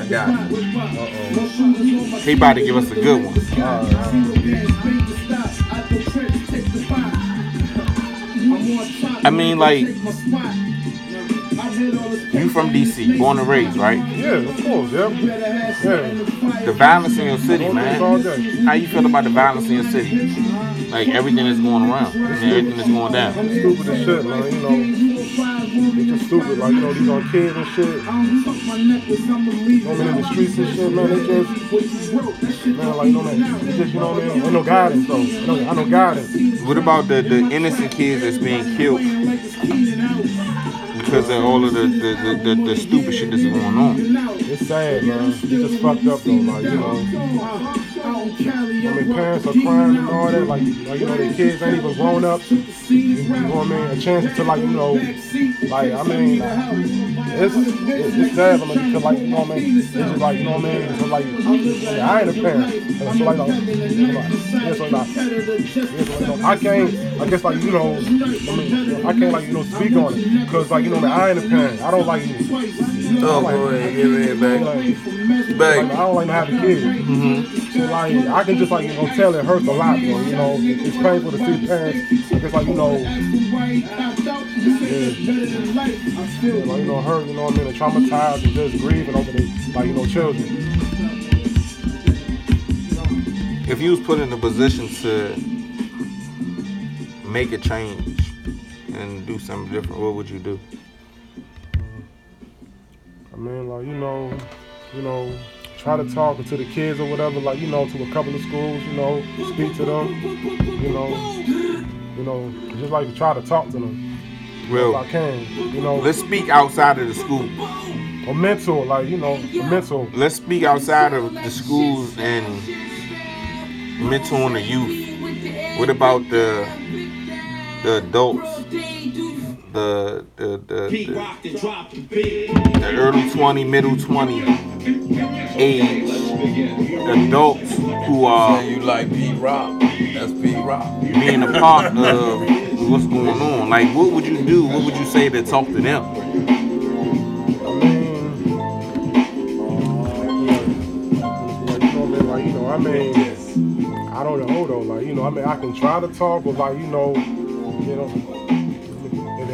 I got you. He about to give us a good one. I mean, like, you from DC, born and raised, right? Yeah, of course, yeah, yeah. The violence in your city, man. How you feel about the violence in your city? Like everything that's going around and everything that's going down. Stupid as shit, man, you know. It's just stupid, like, you know, these are kids and shit. You in the streets and shit, man, they just, man, like, you know, man, just, you know what I mean? Ain't no guidance, though. Ain't no guidance. What about the, the innocent kids that's being killed because of all of the, the, the, the, the stupid shit that's going on? It's sad, man. It's just fucked up, though, like, you know. I mean, parents are crying and all that, like, like you know, their kids ain't even grown up. You know what I mean? A chance to, like, you know, like, I mean, it's, it's, it's like, because, like, you know what I mean? It's just like, you know what I mean? So, like, I ain't a parent. And so, like, like, yeah, so, like, yeah, so, like, I can't, I guess, like, you know, I mean, I can't, like, you know, speak on it. Because, like, you know, I ain't a parent. I don't like, Oh, go ahead, give me it, like. I don't like to have a kid. So like I can just like you know tell it hurts a lot, bro. You know, it's painful to see parents. It's like you know, yeah, like, you know, hurt. You know what I mean? Traumatized and just grieving over the like you know children. If you was put in a position to make a change and do something different, what would you do? I mean, like you know, you know, try to talk to the kids or whatever. Like you know, to a couple of schools. You know, speak to them. You know, you know, just like try to talk to them if I Real. can. You know, Let's speak outside of the school. a mentor, like you know, a mentor. Let's speak outside of the schools and mentoring the youth. What about the the adults? The the the, the, the early 20, middle 20 age adults who are you like Pete Rock. That's Pete Rock. being a part of what's going on. Like, what would you do? What would you say to talk to them? Like, you know, I mean, I don't know though. Like, you know, I mean, I can try to talk, but like, you know, you know,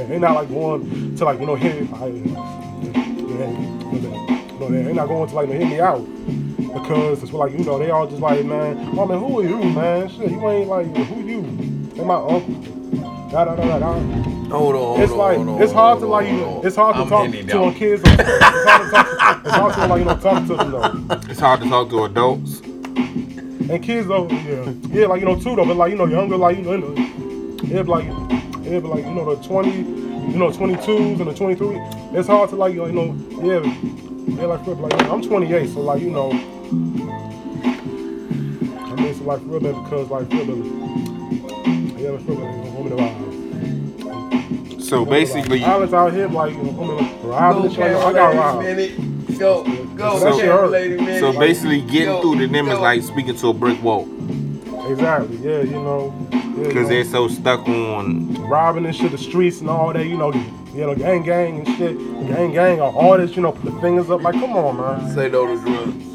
they're not like going to like, you know, hit, like, you know, they're not going to like, hit me out because it's like, you know, they all just like, man, oh man, who are you, man? Shit, you ain't like, who you? They my uncle. Da da da da da. Hold on, It's like on, it's hard to on, like hold it's hard to I'm talk to a kids. It's hard to talk. It's hard to like you know talk to them though. It's hard to talk to adults. And kids though, yeah, yeah, like you know too though, but like you know younger, like you know, it'd be like it'd be like you know the twenty, you know twenty twos and the twenty three. It's hard to like you know yeah, yeah like for like I'm twenty eight, so like you know. I mean, so like real bad because like real bad. Yeah, like real bad. You know, woman alive. So basically, violence out here, like you know, women robbing and shit. I got robbed. Go, go, So- so. So basically, getting Go, through to them is like speaking to a brick wall Exactly. Yeah, you know. Because know, they're so stuck on. robbing and shit, the streets and all that. You know, you know, gang, gang and shit. Gang, gang, or artists. You know, put the fingers up. Like, come on, man. Say no to drugs.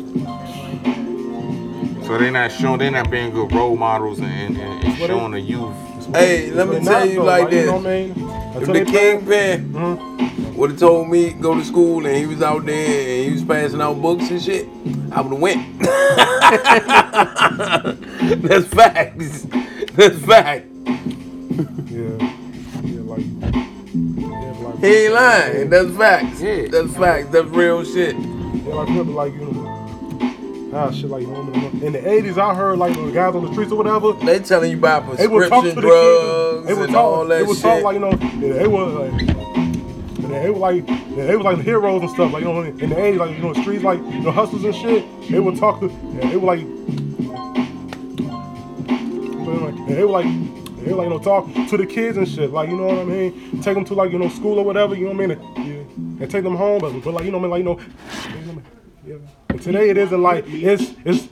So they're not showing, they're not being good role models and, and, and what showing the youth. Hey, let me tell you though, like You this. know what I mean? If the they play- kingpin Mhm. would have told me go to school and he was out there and he was passing out books and shit, I would have went. That's facts. That's fact. Yeah. Yeah, like. Yeah, like. He ain't lying. That's facts. Yeah. That's facts. That's real shit. Yeah, like remember, like you know, ah, shit, like you in the '80s, I heard like the guys on the streets or whatever. They telling you about They would talk to prescription the drugs kids. They would and talk. all They that shit. talk like you know, they were like, they were like, they were like heroes and stuff. Like you know, in the '80s, like you know, streets, like you know, hustlers and shit. They would talk to, they were like, they were like. They were like, you know, talk to the kids and shit. Like, you know what I mean? Take them to, like, you know, school or whatever, you know what I mean? Yeah, and take them home. But, but like, you know what I mean? Like, you know, you know what I mean? yeah. And today it isn't like, it's, it's,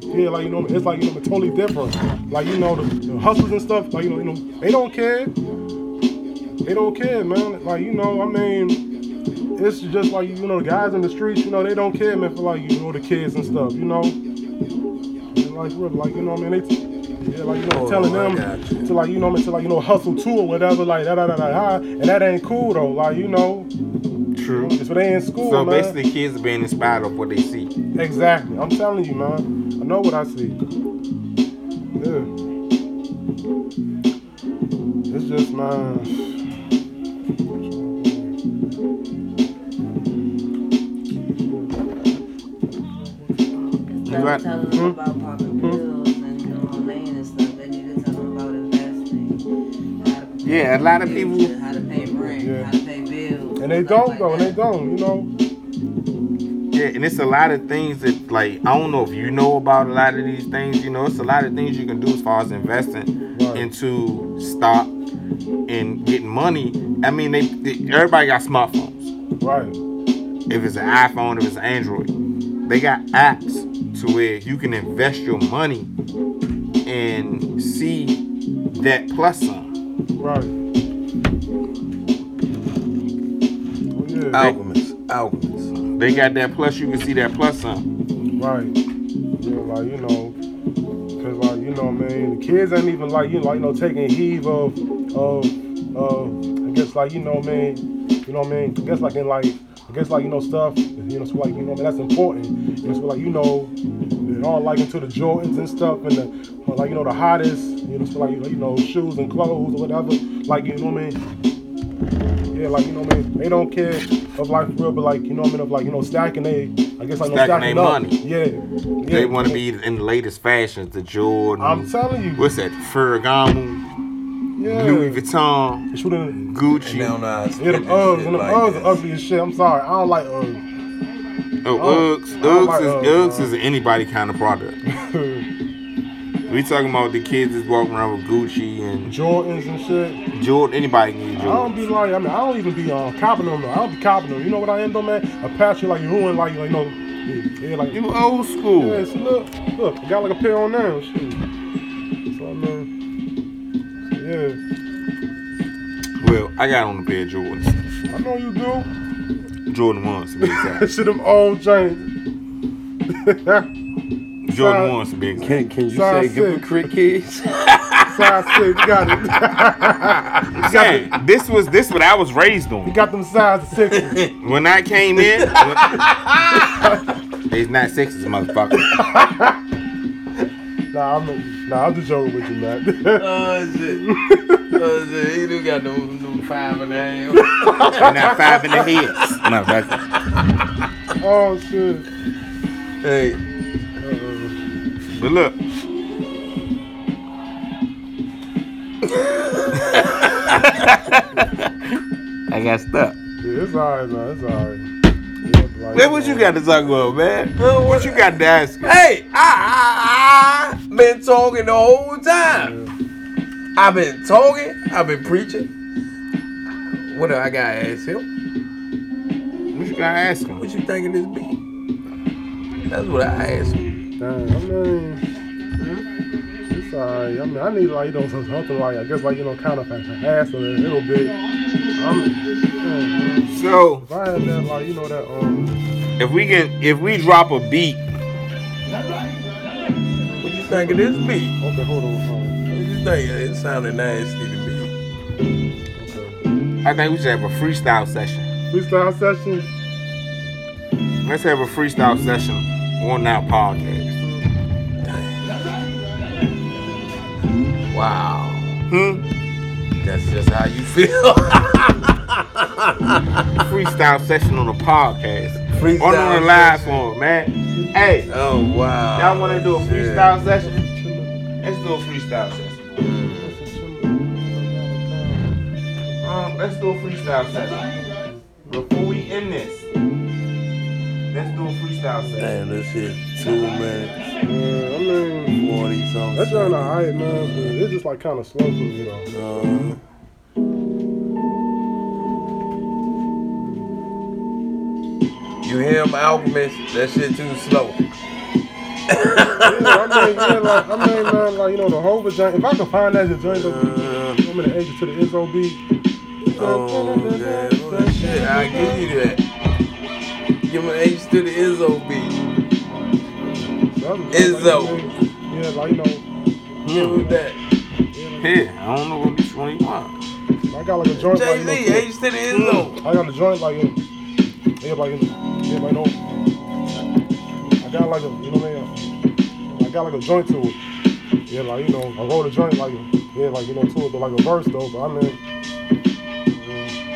yeah, like you know, it's like you know, totally different. Like you know, the, the hustlers and stuff. Like you know, you know, they don't care. They don't care, man. Like you know, I mean, it's just like you know, the guys in the streets. You know, they don't care, man, for like you know the kids and stuff. You know, And, like really, like you know, I mean, they. Yeah, like you know, Hold telling them you. to like you know, I mean, to like you know, hustle too or whatever, like da da da da, and that ain't cool though. Like you know, True. it's what they in school, So man. basically, kids are being inspired of what they see. Exactly. I'm telling you, man. I know what I see. Yeah. It's just, man. Instead got- of telling hmm? them about popping hmm? pills and doing lane and stuff, they need to tell them about investing. how to prepare Yeah, a lot of people- How to pay rent, Yeah. And they don't like though, and they don't, you know. Yeah, and it's a lot of things that, like, I don't know if you know about a lot of these things. You know, it's a lot of things you can do as far as investing Right. into stock and getting money. I mean, they, they everybody got smartphones. Right. If it's an iPhone, if it's an Android, they got apps to where you can invest your money and see that plus sign. Right. Yeah. Alchemist. Alchemist. They got that plus, you can see that plus some. Right. Yeah, like, you know, cause like, you know, what I mean, the kids ain't even like, you know, like, you know, taking heed of, of, of, I guess like, you know, what I mean, you know, what I mean, I guess like in like, I guess like, you know, stuff, you know, so like, you know, man, that's important. You know, so like, you know, they're all like into the Jordans and stuff and the, like, you know, the hottest, you know, so like, you know, shoes and clothes or whatever. Like, you know what I mean? Yeah, like you know what I mean. They don't care of like for real, but like you know what I mean. Of like you know stacking they, I guess like no Stacking stacking they up. money. Yeah, yeah. They want to be in the latest fashions, the Jordan. I'm telling you. What's that? Ferragamo, Yeah. Louis Vuitton, Shooting. Gucci. Now, nah, Yeah, them Uggs and them Uggs are ugly as shit. I'm sorry, I don't like Uggs. Oh, Uggs. I don't Uggs like is Uggs, Uggs is anybody kind of product. we talking about the kids that's walking around with Gucci and Jordans and shit. Jordan. Anybody can get I don't be like, I mean, I don't even be uh, copping them. though. I don't be copping them. You know what I am though, man? A patch like you ruin, like, like you know, yeah, yeah, like You old school. Yeah, look, look, I got like a pair on now. Shit. So I mean, so, yeah, Well, I got on a pair of Jordans. I know you do. Jordan ones to be exact. Shit, them old James. Jordan Size- ones to be exact. Can, can you Size say six. hypocrite kids? Size six, you got it. you, got Saying, the, this was this what I was raised on. you got them size six. When I came in, it's not sixes, motherfucker. nah, I'm nah, I'm just joking with you, man. Uh, oh shit. Oh uh, shit. He do got them, them five and a half. And not five in the head, motherfucker. oh shit. hey. But look, I got stuck. yeah, it's alright, man. It's alright. Like, Man, what you got to talk about, man? What you got to ask? Hey, I, I, I been talking the whole time. I've been talking. I've been preaching. What do I got to ask him? What you gotta ask him? What you think of this beat? That's what I asked him. Damn, I mean, it's alright. I mean, I need like you know something like I guess like you know kind of ass a little bit. I'm, yeah, So if I had that like you know that um, if we get if we drop a beat, What you think of this beat? okay, hold on, hold on. What you think? It sounded nasty to me. okay. I think we should have a freestyle session. Freestyle session. Let's have a freestyle session on that podcast. Wow. Hmm? That's just how you feel. Freestyle session on the podcast. Freestyle on the live session. form, man. Hey, oh wow. y'all want to do a freestyle session? Let's do a freestyle session. Um, let's do a freestyle session. Before we end this, let's do a freestyle session. Damn, this shit two minutes Yeah, I mean, forty something. that's just alright, man. But it's just like kind of slow for me though. Uh, you hear him, Alchemist? That shit too slow. Yeah, I mean, yeah, like, I mean, man, like, you know, the whole joint. If I can find that joint, though, Uh, I'm gonna edge it to the Izzo beat. oh. Well, shit, I give you that. Give him an H to the Izzo beat. Izzo. Yeah, like, you know, him that. Here, I don't know what which one you want. I got like a joint. Jay like, you know, H to the Izzo. I got a joint like, in, yeah, like, in, yeah, like, no. I got like a, you know what I mean? I got like a joint to it. Yeah, like, you know, I wrote a joint like, yeah, like, you know, to it, but like a verse though, but I mean, mm-hmm.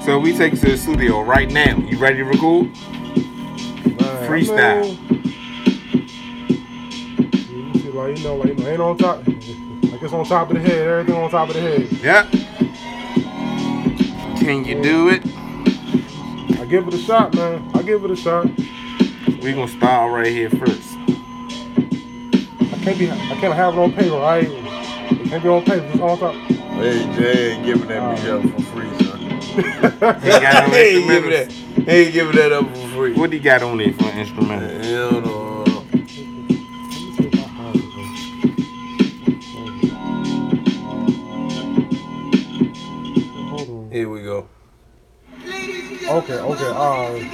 So we take it to the studio right now. You ready to record? man, Freestyle. I mean, you like, you know, like, you know, ain't on top. Like it's on top of the head, everything on top of the head. Yep. Can you do it? I give it a shot, man. I give it a shot. We gonna start right here first. I can't be, I can't have it on paper, right? It can't be on paper. It's on top. Hey, Jay ain't giving that beat up for free, son. He got he ain't giving that. He ain't giving that up for free. What he got on there for instrumental? Hell no. Here we go. Okay, okay, alright.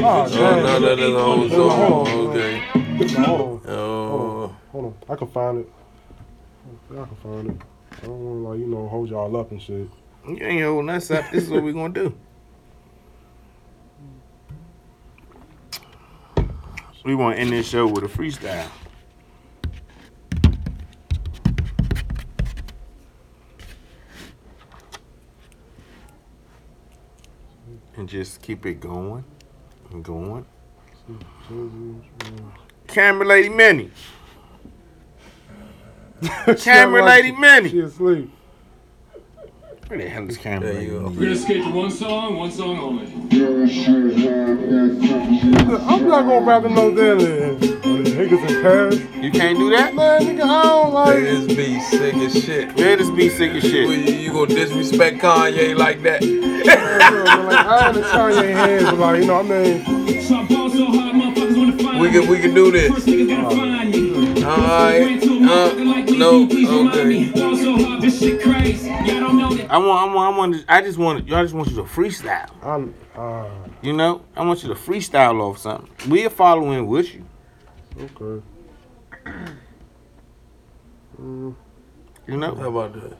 Oh, Oh, damn. no, that is a whole Hold on, song. Okay. Hold on, Oh, hold on. I can find it. I can find it. I don't want to, like, you know, hold y'all up and shit. You ain't holding us up. This is what we gonna do. We want to end this show with a freestyle. And just keep it going and going. Camera Lady Minnie. Camera Lady She Minnie. asleep. Where the hell is Camera there you go. We're gonna skate to one song, one song only. I'm not gonna rap no daily. Niggas in Paris. You can't do that? Man, nigga, I don't like This be sick as shit. Man, this be sick as shit. you gonna disrespect Kanye like that? like, I understand your hands, but like, you know, what I mean, So I ball so hard, motherfuckers wanna find We can we can do this. First Uh. I want, I want, I want. I just want, I just want you to freestyle. I'm, uh, You know, I want you to freestyle off something. We're following with you. okay. Mm, You know. How about this?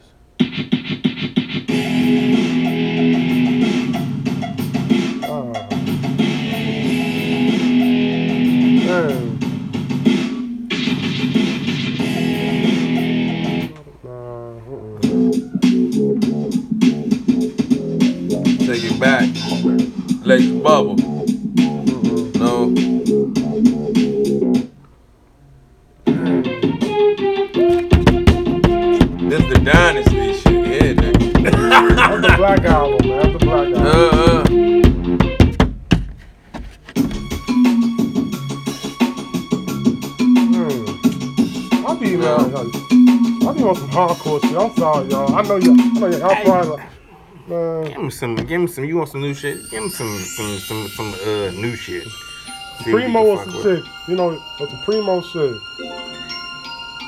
Take it back. Lex Bubble. No. This the dynasty shit, yeah, nigga. That's the black album, man. That's the black album. Uh, uh. Hmm. I'll be man. I'll I be on some hardcore shit. I'm sorry, y'all. I know y'all. I know y'all Hey. Man. Give me some. Give me some. You want some new shit? Give me some. Some. Some. Some. Uh, new shit. See Primo or some with. shit. You know, with the Primo shit.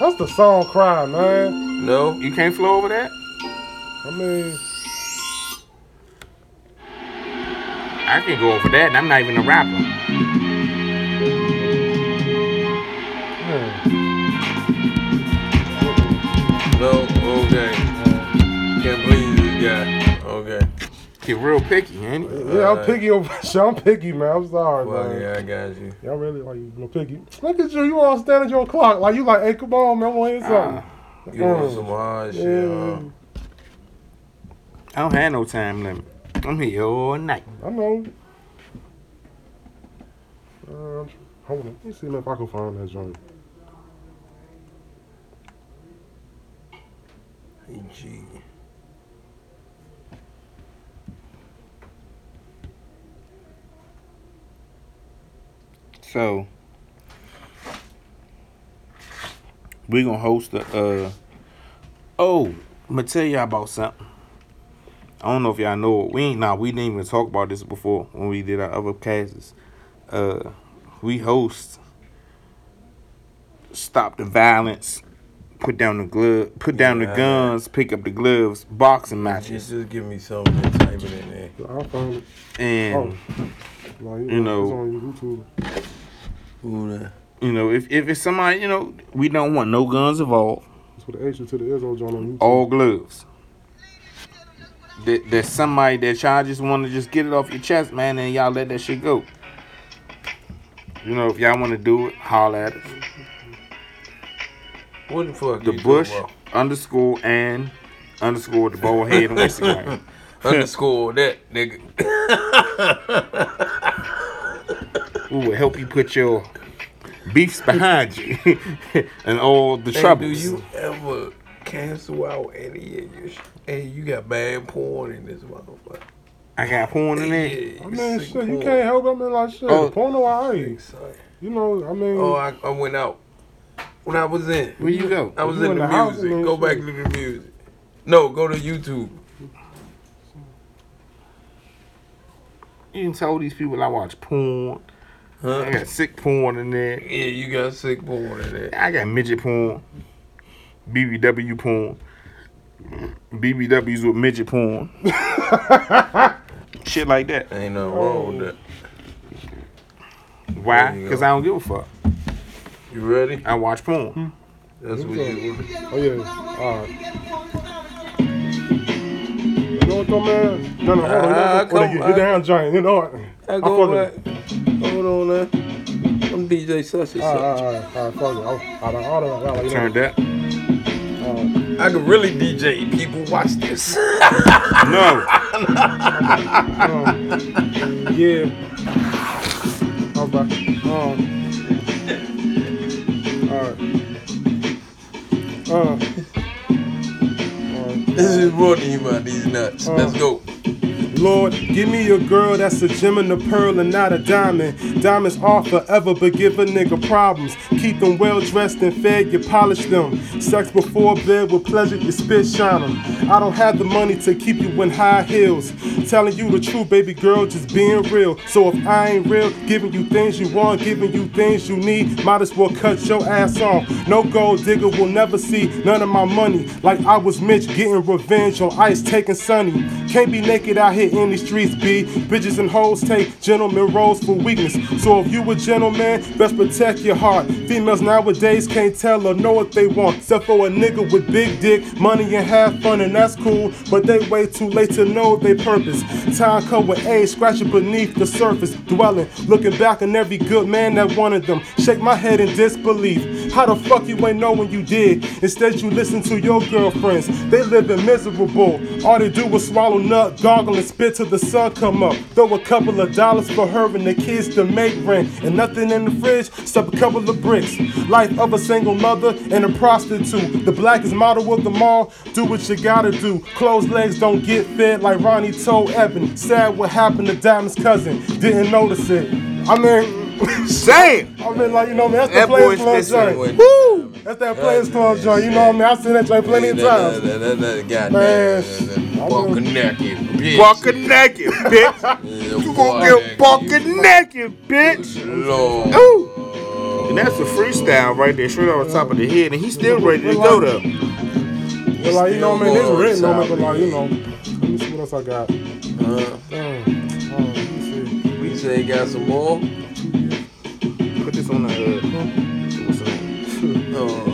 That's the song cry, man. No, You can't flow over that. I mean, I can go over that, and I'm not even a rapper. Get real picky, ain't it? Yeah, I'm picky over shit. I'm picky, man. I'm sorry, Well, man. yeah, I got you. Y'all really like you little picky. Look at you. You all standing your clock. Like you like, hey, come on, man. I want to hear something. You want Mm. some hard shit, Yeah. huh? I don't have no time limit. I'm here all night. I know. Uh, hold on. Let me see if I can find that joint. Hey, G. So we gonna host a. Uh, oh, I'm gonna tell y'all about something. I don't know if y'all know it. We ain't nah. We didn't even talk about this before when we did our other cases. Uh, we host. Stop the violence. Put down the glove. Put down Yeah, the guns. Pick up the gloves. Boxing Just, matches. just give me something and type it in there. I found it. And Like, You know- it's on YouTube. Who the? you know, if if it's somebody, you know, we don't want no guns involved. It's with the H to the Izzo joint on YouTube. all gloves. There, there's somebody that y'all just want to just get it off your chest, man, and y'all let that shit go. You know, if y'all want to do it, holler at us. What the fuck? The Bush underscore and underscore the bald head on Instagram. about? Underscore that nigga. Who will help you put your beefs behind you and all the Hey, do troubles. you ever cancel out any of your? Sh- hey, you got bad porn in this motherfucker. I got porn in it. Yeah, I mean, sick shit, you can't help it. I mean, like, shit, Oh. porno alright. Son. You know, I mean, Oh, I, I went out. When I was in, Where you go? I was in in the the music. and Go back shit. to the music. No, go to YouTube. You can tell these people I watch porn. I got sick porn in there. Yeah, you got sick porn in there. I got midget porn, BBW porn, BBWs with midget porn, shit like that. Ain't nothing wrong with that. Why? Because. I don't give a fuck. You ready? I watch porn. That's what you. do. oh yeah, alright. You know what though, man? No, no, hold on. Ah, you know, come get, on. get down, giant. You know what? I I go fuck back. Hold on now. I'm DJ such and Alright, such. alright, alright, fuck it. I'll, I'll, I'll, I'll, I'll, you know, Turn that. I could really DJ. People watch this. No. Um, yeah. Okay. Um. Alright. Uh. Alright. this is brought to you by these nuts. Uh. Let's go. Lord, give me a girl that's a gem and a pearl and not a diamond. Diamonds are forever, but give a nigga problems. Keep them well dressed and fed, you polish them. Sex before bed with pleasure, you spit shine 'em. I don't have the money to keep you in high heels. Telling you the truth, baby girl, just being real. So if I ain't real, giving you things you want, giving you things you need, might as well cut your ass off. No gold digger will never see none of my money. Like I was Mitch getting revenge on ice, taking sunny. Can't be naked out here in these streets, B. Bitches and hoes take gentlemen roles for weakness. So if you a gentleman, best protect your heart. Females nowadays can't tell or know what they want. Except for a nigga with big dick, money and have fun, and that's cool. But they way too late to know their purpose. Time come with age, scratching beneath the surface, dwelling. Looking back on every good man that wanted them. Shake my head in disbelief. How the fuck you ain't know when you did? Instead you listen to your girlfriends. They living miserable. All they do is swallow nut, gargle and spit till the sun come up. Throw a couple of dollars for her and the kids to make rent. And nothing in the fridge, except a couple of bricks. Life of a single mother and a prostitute. The blackest model of them all. Do what you gotta do. Closed legs don't get fed like Ronnie told Evan. Sad what happened to Diamond's cousin. Didn't notice it. I mean, Sam! I mean, like, you know, man, that's That the for missing joint. Woo! That's that playing storm joint. You know what I mean? I've seen that joint plenty of times. That, that, that, that, Man, goddamn, I buck know. naked, bitch. Buck naked, bitch. You gonna get buck naked. bitch. Lord. Ooh. And that's a freestyle right there, straight off the top of the head, and he's still ready to go though. But like, you know mean? It's written on it, but like, you know. Let me see what else I got. Uh, Damn. Oh, let me see. we say got some more. Put this on the. Uh,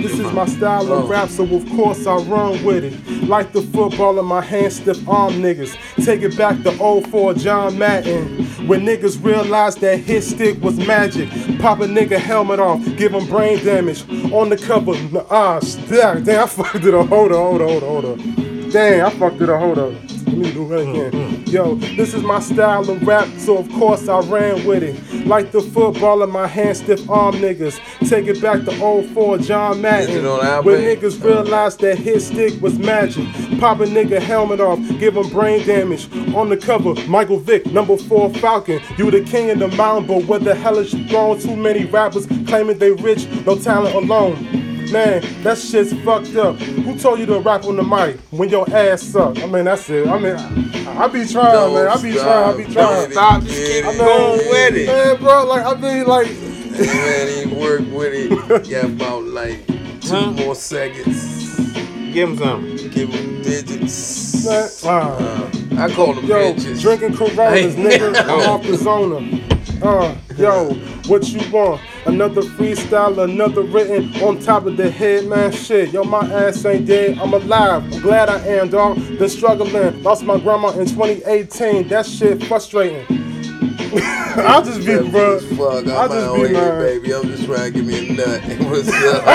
This is my style of rap, so of course I run with it. Like the football in my hand, stiff arm niggas. Take it back to 04 John Madden. When niggas realized that his stick was magic. Pop a nigga helmet off, give him brain damage. On the cover, ah, damn, damn, I fucked it up. Hold up, hold up, hold up, hold up. Damn, I fucked it up, hold up. Let me do that again. Yo, this is my style of rap, so of course I ran with it. Like the football in my hand, stiff arm niggas. Take it back to 04 John Madden. When niggas realized that his stick was magic. Pop a nigga helmet off, give him brain damage. On the cover, Michael Vick, number four Falcon. You the king of the mountain, but what the hell is you? Too many rappers claiming they rich, no talent alone. Man, that shit's fucked up. Who told you to rap on the mic when your ass suck? I mean, that's it. I mean, I, I be trying, man. I be trying. I be trying. Stop, just keep I mean, going with it. Man, bro, like I mean, like. Man, he work with it. Got about like two Huh? more seconds. Give him some. Give him digits. Man, wow. Uh, I call them Yo, bitches. drinking Coronas, nigga. I'm off the zona. Uh, yo, what you want? Another freestyle, another written on top of the head, man. Shit, yo, my ass ain't dead. I'm alive. I'm glad I am, dog. Been struggling. Lost my grandma in 2018. That shit frustrating. I'll just be, bro. Fuck, I'm I'll just be here, baby. I'm just trying to give me a nut. What's up?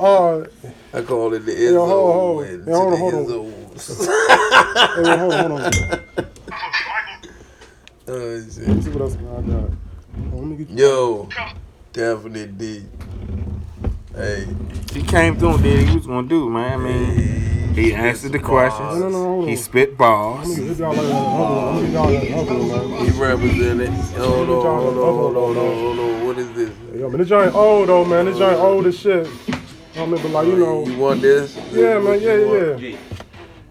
Uh, I call it the Yo, hold hold Yo, hold hold the on. Hey, hold on, hold on. Oh, shit. See what else I got. Let me get you. Yo, definitely D. Hey, He came through and did what he was gonna do, man. I mean, he answered the No, no, questions. no, He spit balls. Let me get y'all like that. Hold on, let me get y'all like that. Hold on, man. he represented. Hold on, hold on, hold on, hold on. What is this? Yo, man, this joint old though, man. This joint old as shit. I mean, but like you oh, know, You want this? yeah, man, yeah, yeah.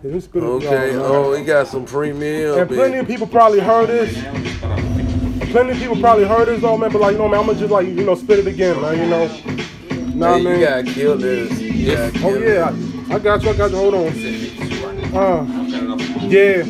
Okay. Oh, he got some premium. And plenty of people probably heard this. Plenty of people probably heard this though, man. But like, you know, man, I'm gonna just like, you know, spit it again, man. You know, nah, Hey, man. you gotta kill this. You gotta Oh yeah. I, I got you. I got you. Hold on. Uh, yeah.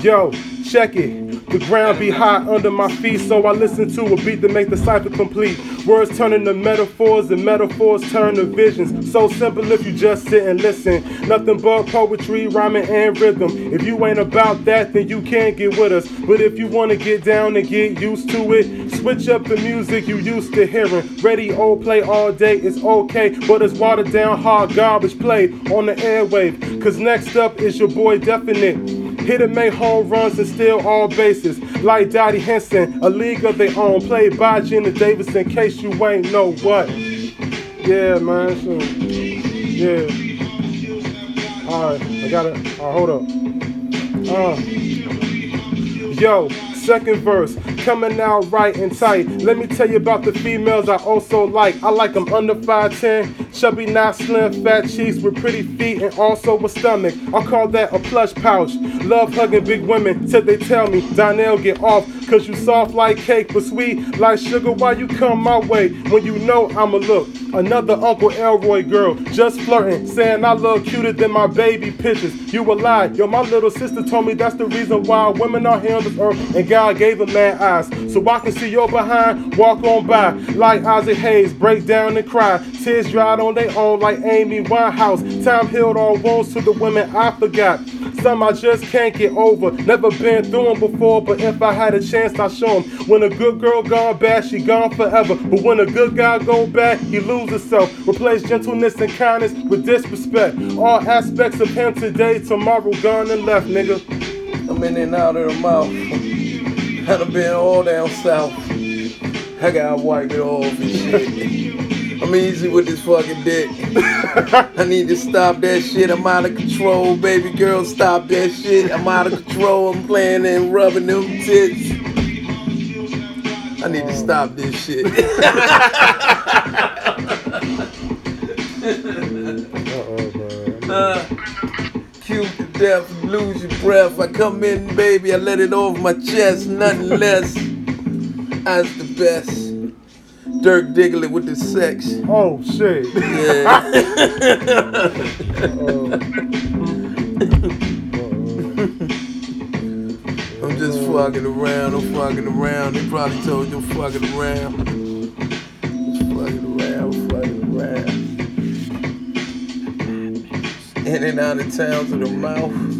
Yo, check it. The ground be hot under my feet, so I listen to a beat to make the cipher complete. Words turn into metaphors, and metaphors turn to visions. So simple if you just sit and listen. Nothing but poetry, rhyming, and rhythm. If you ain't about that, then you can't get with us. But if you wanna get down and get used to it, switch up the music you used to hearing. Ready, old play all day, it's okay, but it's watered down hard garbage play on the airwave. Cause next up is your boy Definite. Hit and make home runs and steal all bases. Like Dottie Hinson, a league of their own. Played by Geena Davis in case you ain't know what. Yeah, man. So, yeah. Alright, I got it. Alright, hold up. Uh. Yo, second verse, coming out right and tight. Let me tell you about the females I also like. I like them under 5'10, chubby, not slim, fat cheeks with pretty feet and also a stomach. I call that a plush pouch. Love hugging big women till they tell me, Donnell, get off, cause you soft like cake, but sweet like sugar. Why you come my way when you know I'ma look? Another Uncle Elroy girl, just flirting, saying I look cuter than my baby pictures. You a lie, yo. My little sister told me that's the reason why women are here on this earth, and God gave a man eyes, so I can see your behind. Walk on by like Isaac Hayes, break down and cry. Tears dried on their own like Amy Winehouse. Time healed all wounds to the women I forgot. Some I just can't get over. Never been through them before, but if I had a chance, I'd show show 'em. When a good girl gone bad, she gone forever. But when a good guy go bad, he lose himself. Replace gentleness and kindness with disrespect. All aspects of him today, tomorrow gone and left, nigga. I'm in and out of the mouth. I done been all down south. I wipe it off and shit. I'm easy with this fucking dick. I need to stop that shit. I'm out of control, baby girl. Stop that shit. I'm out of control. I'm playing and rubbing them tits. I need to stop this shit. Uh, cute to death, lose your breath. I come in, baby, I let it over my chest, nothing less. As the best. Dirk Diggler with the sex. Oh shit. Yeah. I'm just fucking around, I'm fucking around. They probably told you I'm fucking around. Just fucking around, fucking around. In and out of town to the mouth.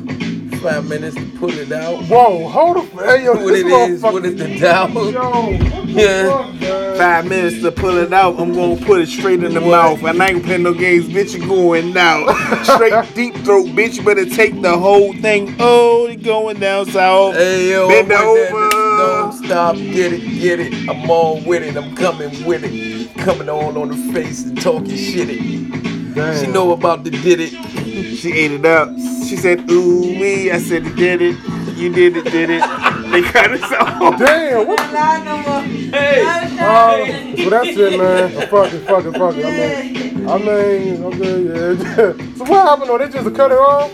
Five minutes to pull it out. Whoa, hold up. Hey, yo, What this it is, what motherfucker- is the doubt? Yo, the Yeah. fuck. Five minutes to pull it out. I'm gonna put it straight in the mouth. And I ain't gonna no games, bitch. You going down. Straight deep throat, bitch. You better take the whole thing. Oh, you going down south. Hey yo, Bend I'm over. Don't stop, get it, get it. I'm all with it, I'm coming with it. Coming on on the face and talking shit it. Damn. She know about the did it. She ate it up. She said, ooh wee. I said, you did it. You did it, did it. They cut us off. Damn, what? Not lie no. Hey, Uh, so that's it, man. Fuck it, fuck it, fuck it. I mean, I mean, okay, yeah. so what happened? though? they just cut it off?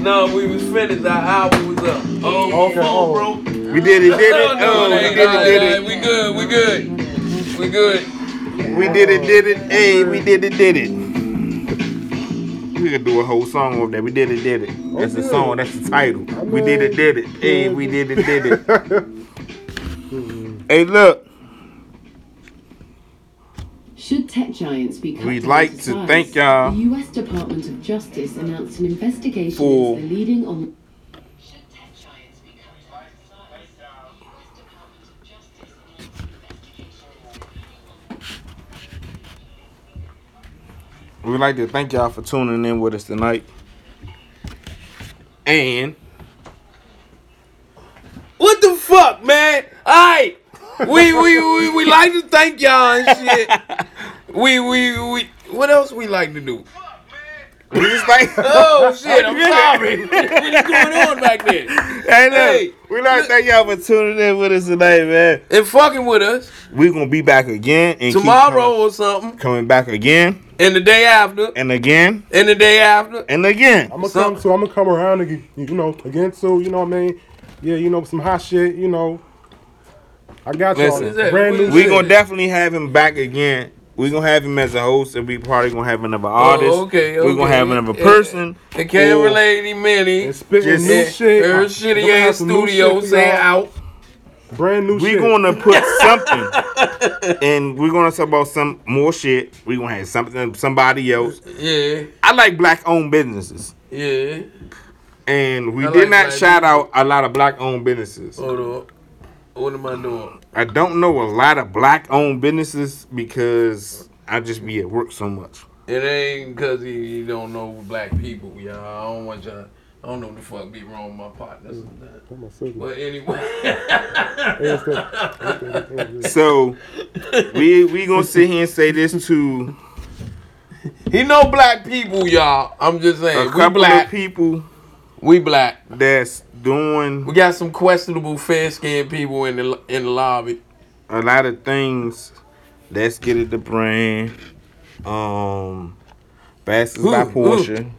no, we was finished. Our album was up. Oh, Okay, oh. broke. We did it, did it. No, no, Oh, we no, did it, did it. We good, we good. We good. We did it, did it. Hey, we did it, did it. We could do a whole song of that. We did it, did it. That's the song. That's the title. We did it, did it. Hey, we did it, did it. Hey, look. Should tech giants be cut We'd down like to to size, thank y'all The U.S. Department of Justice announced an investigation for- into the leading on. We'd like to thank y'all for tuning in with us tonight. And What the fuck, man? Alright. We we, we we like to thank y'all and shit. We we we what else we like to do? We just like, Oh shit, I'm sorry. What's going on back there? hey, look, Hey, we like to thank y'all for tuning in with us tonight, man. And fucking with us we gonna be back again and keep tomorrow or something. coming, coming back again And the day after. and again And the day after. and again. I'm gonna So- come, so I'm gonna come around again, you know, again too. You know what I mean? Yeah, you know, some hot shit. You know, I got y'all. Listen, Brand new we We shit. gonna definitely have him back again. We gonna have him as a host, and we probably gonna have another oh, artist. Oh, okay, We gonna have another person. The camera lady Minnie. spitting Just- new shit. Her shitty ass studio shit say out. Brand new shit. We shit. gonna put something, and we're gonna talk about some more shit. We gonna have something, somebody else. Yeah, I like black-owned businesses, yeah. and we I did like not black shout out a lot of black-owned businesses. Hold on. What am I doing? I don't know a lot of black-owned businesses because I just be at work so much. It ain't because he, he don't know black people, y'all. I don't want y'all. I don't know what the fuck be wrong with my partners. Mm. Put my signal. But anyway, Hey, it's that- So we we gonna sit here and say this to he know black people, y'all. I'm just a saying, we black. of people We black. that's doing We got some questionable fair skinned people in the in the lobby. a lot of things. Let's get it the brand. Um, Bastards by Ooh, ooh. Porsche.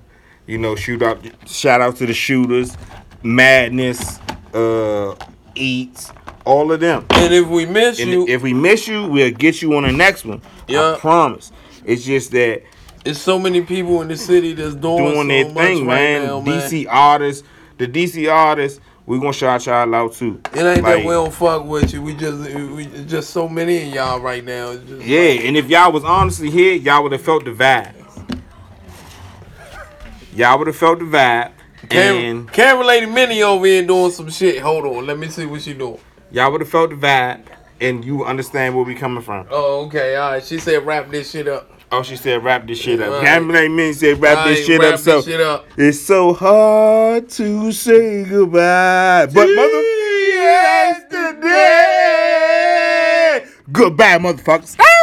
You know, shoot out. Shout out to the shooters, Madness, uh, Eats, all of them. And if we miss And you, if we miss you, we'll get you on the next one. Yeah. I promise. It's just that there's so many people in the city that's doing, doing so their thing, right man. now, man. DC artists, the DC artists, we gonna shout y'all out too. It ain't Like, that we don't fuck with you. We just we just so many of y'all right now. Yeah, and if y'all was honestly here, y'all would have felt the vibe. Y'all would have felt the vibe, and camera lady Minnie over here doing some shit. Hold on, let me see what she doing. y'all would have felt the vibe, and you understand where we coming from. Oh, okay, all right. She said wrap this shit up. Oh, she said wrap this shit up. Right. Camera like me said wrap this shit wrap up. So shit up. it's so hard to say goodbye, but mother yesterday. Goodbye, motherfuckers. Ah!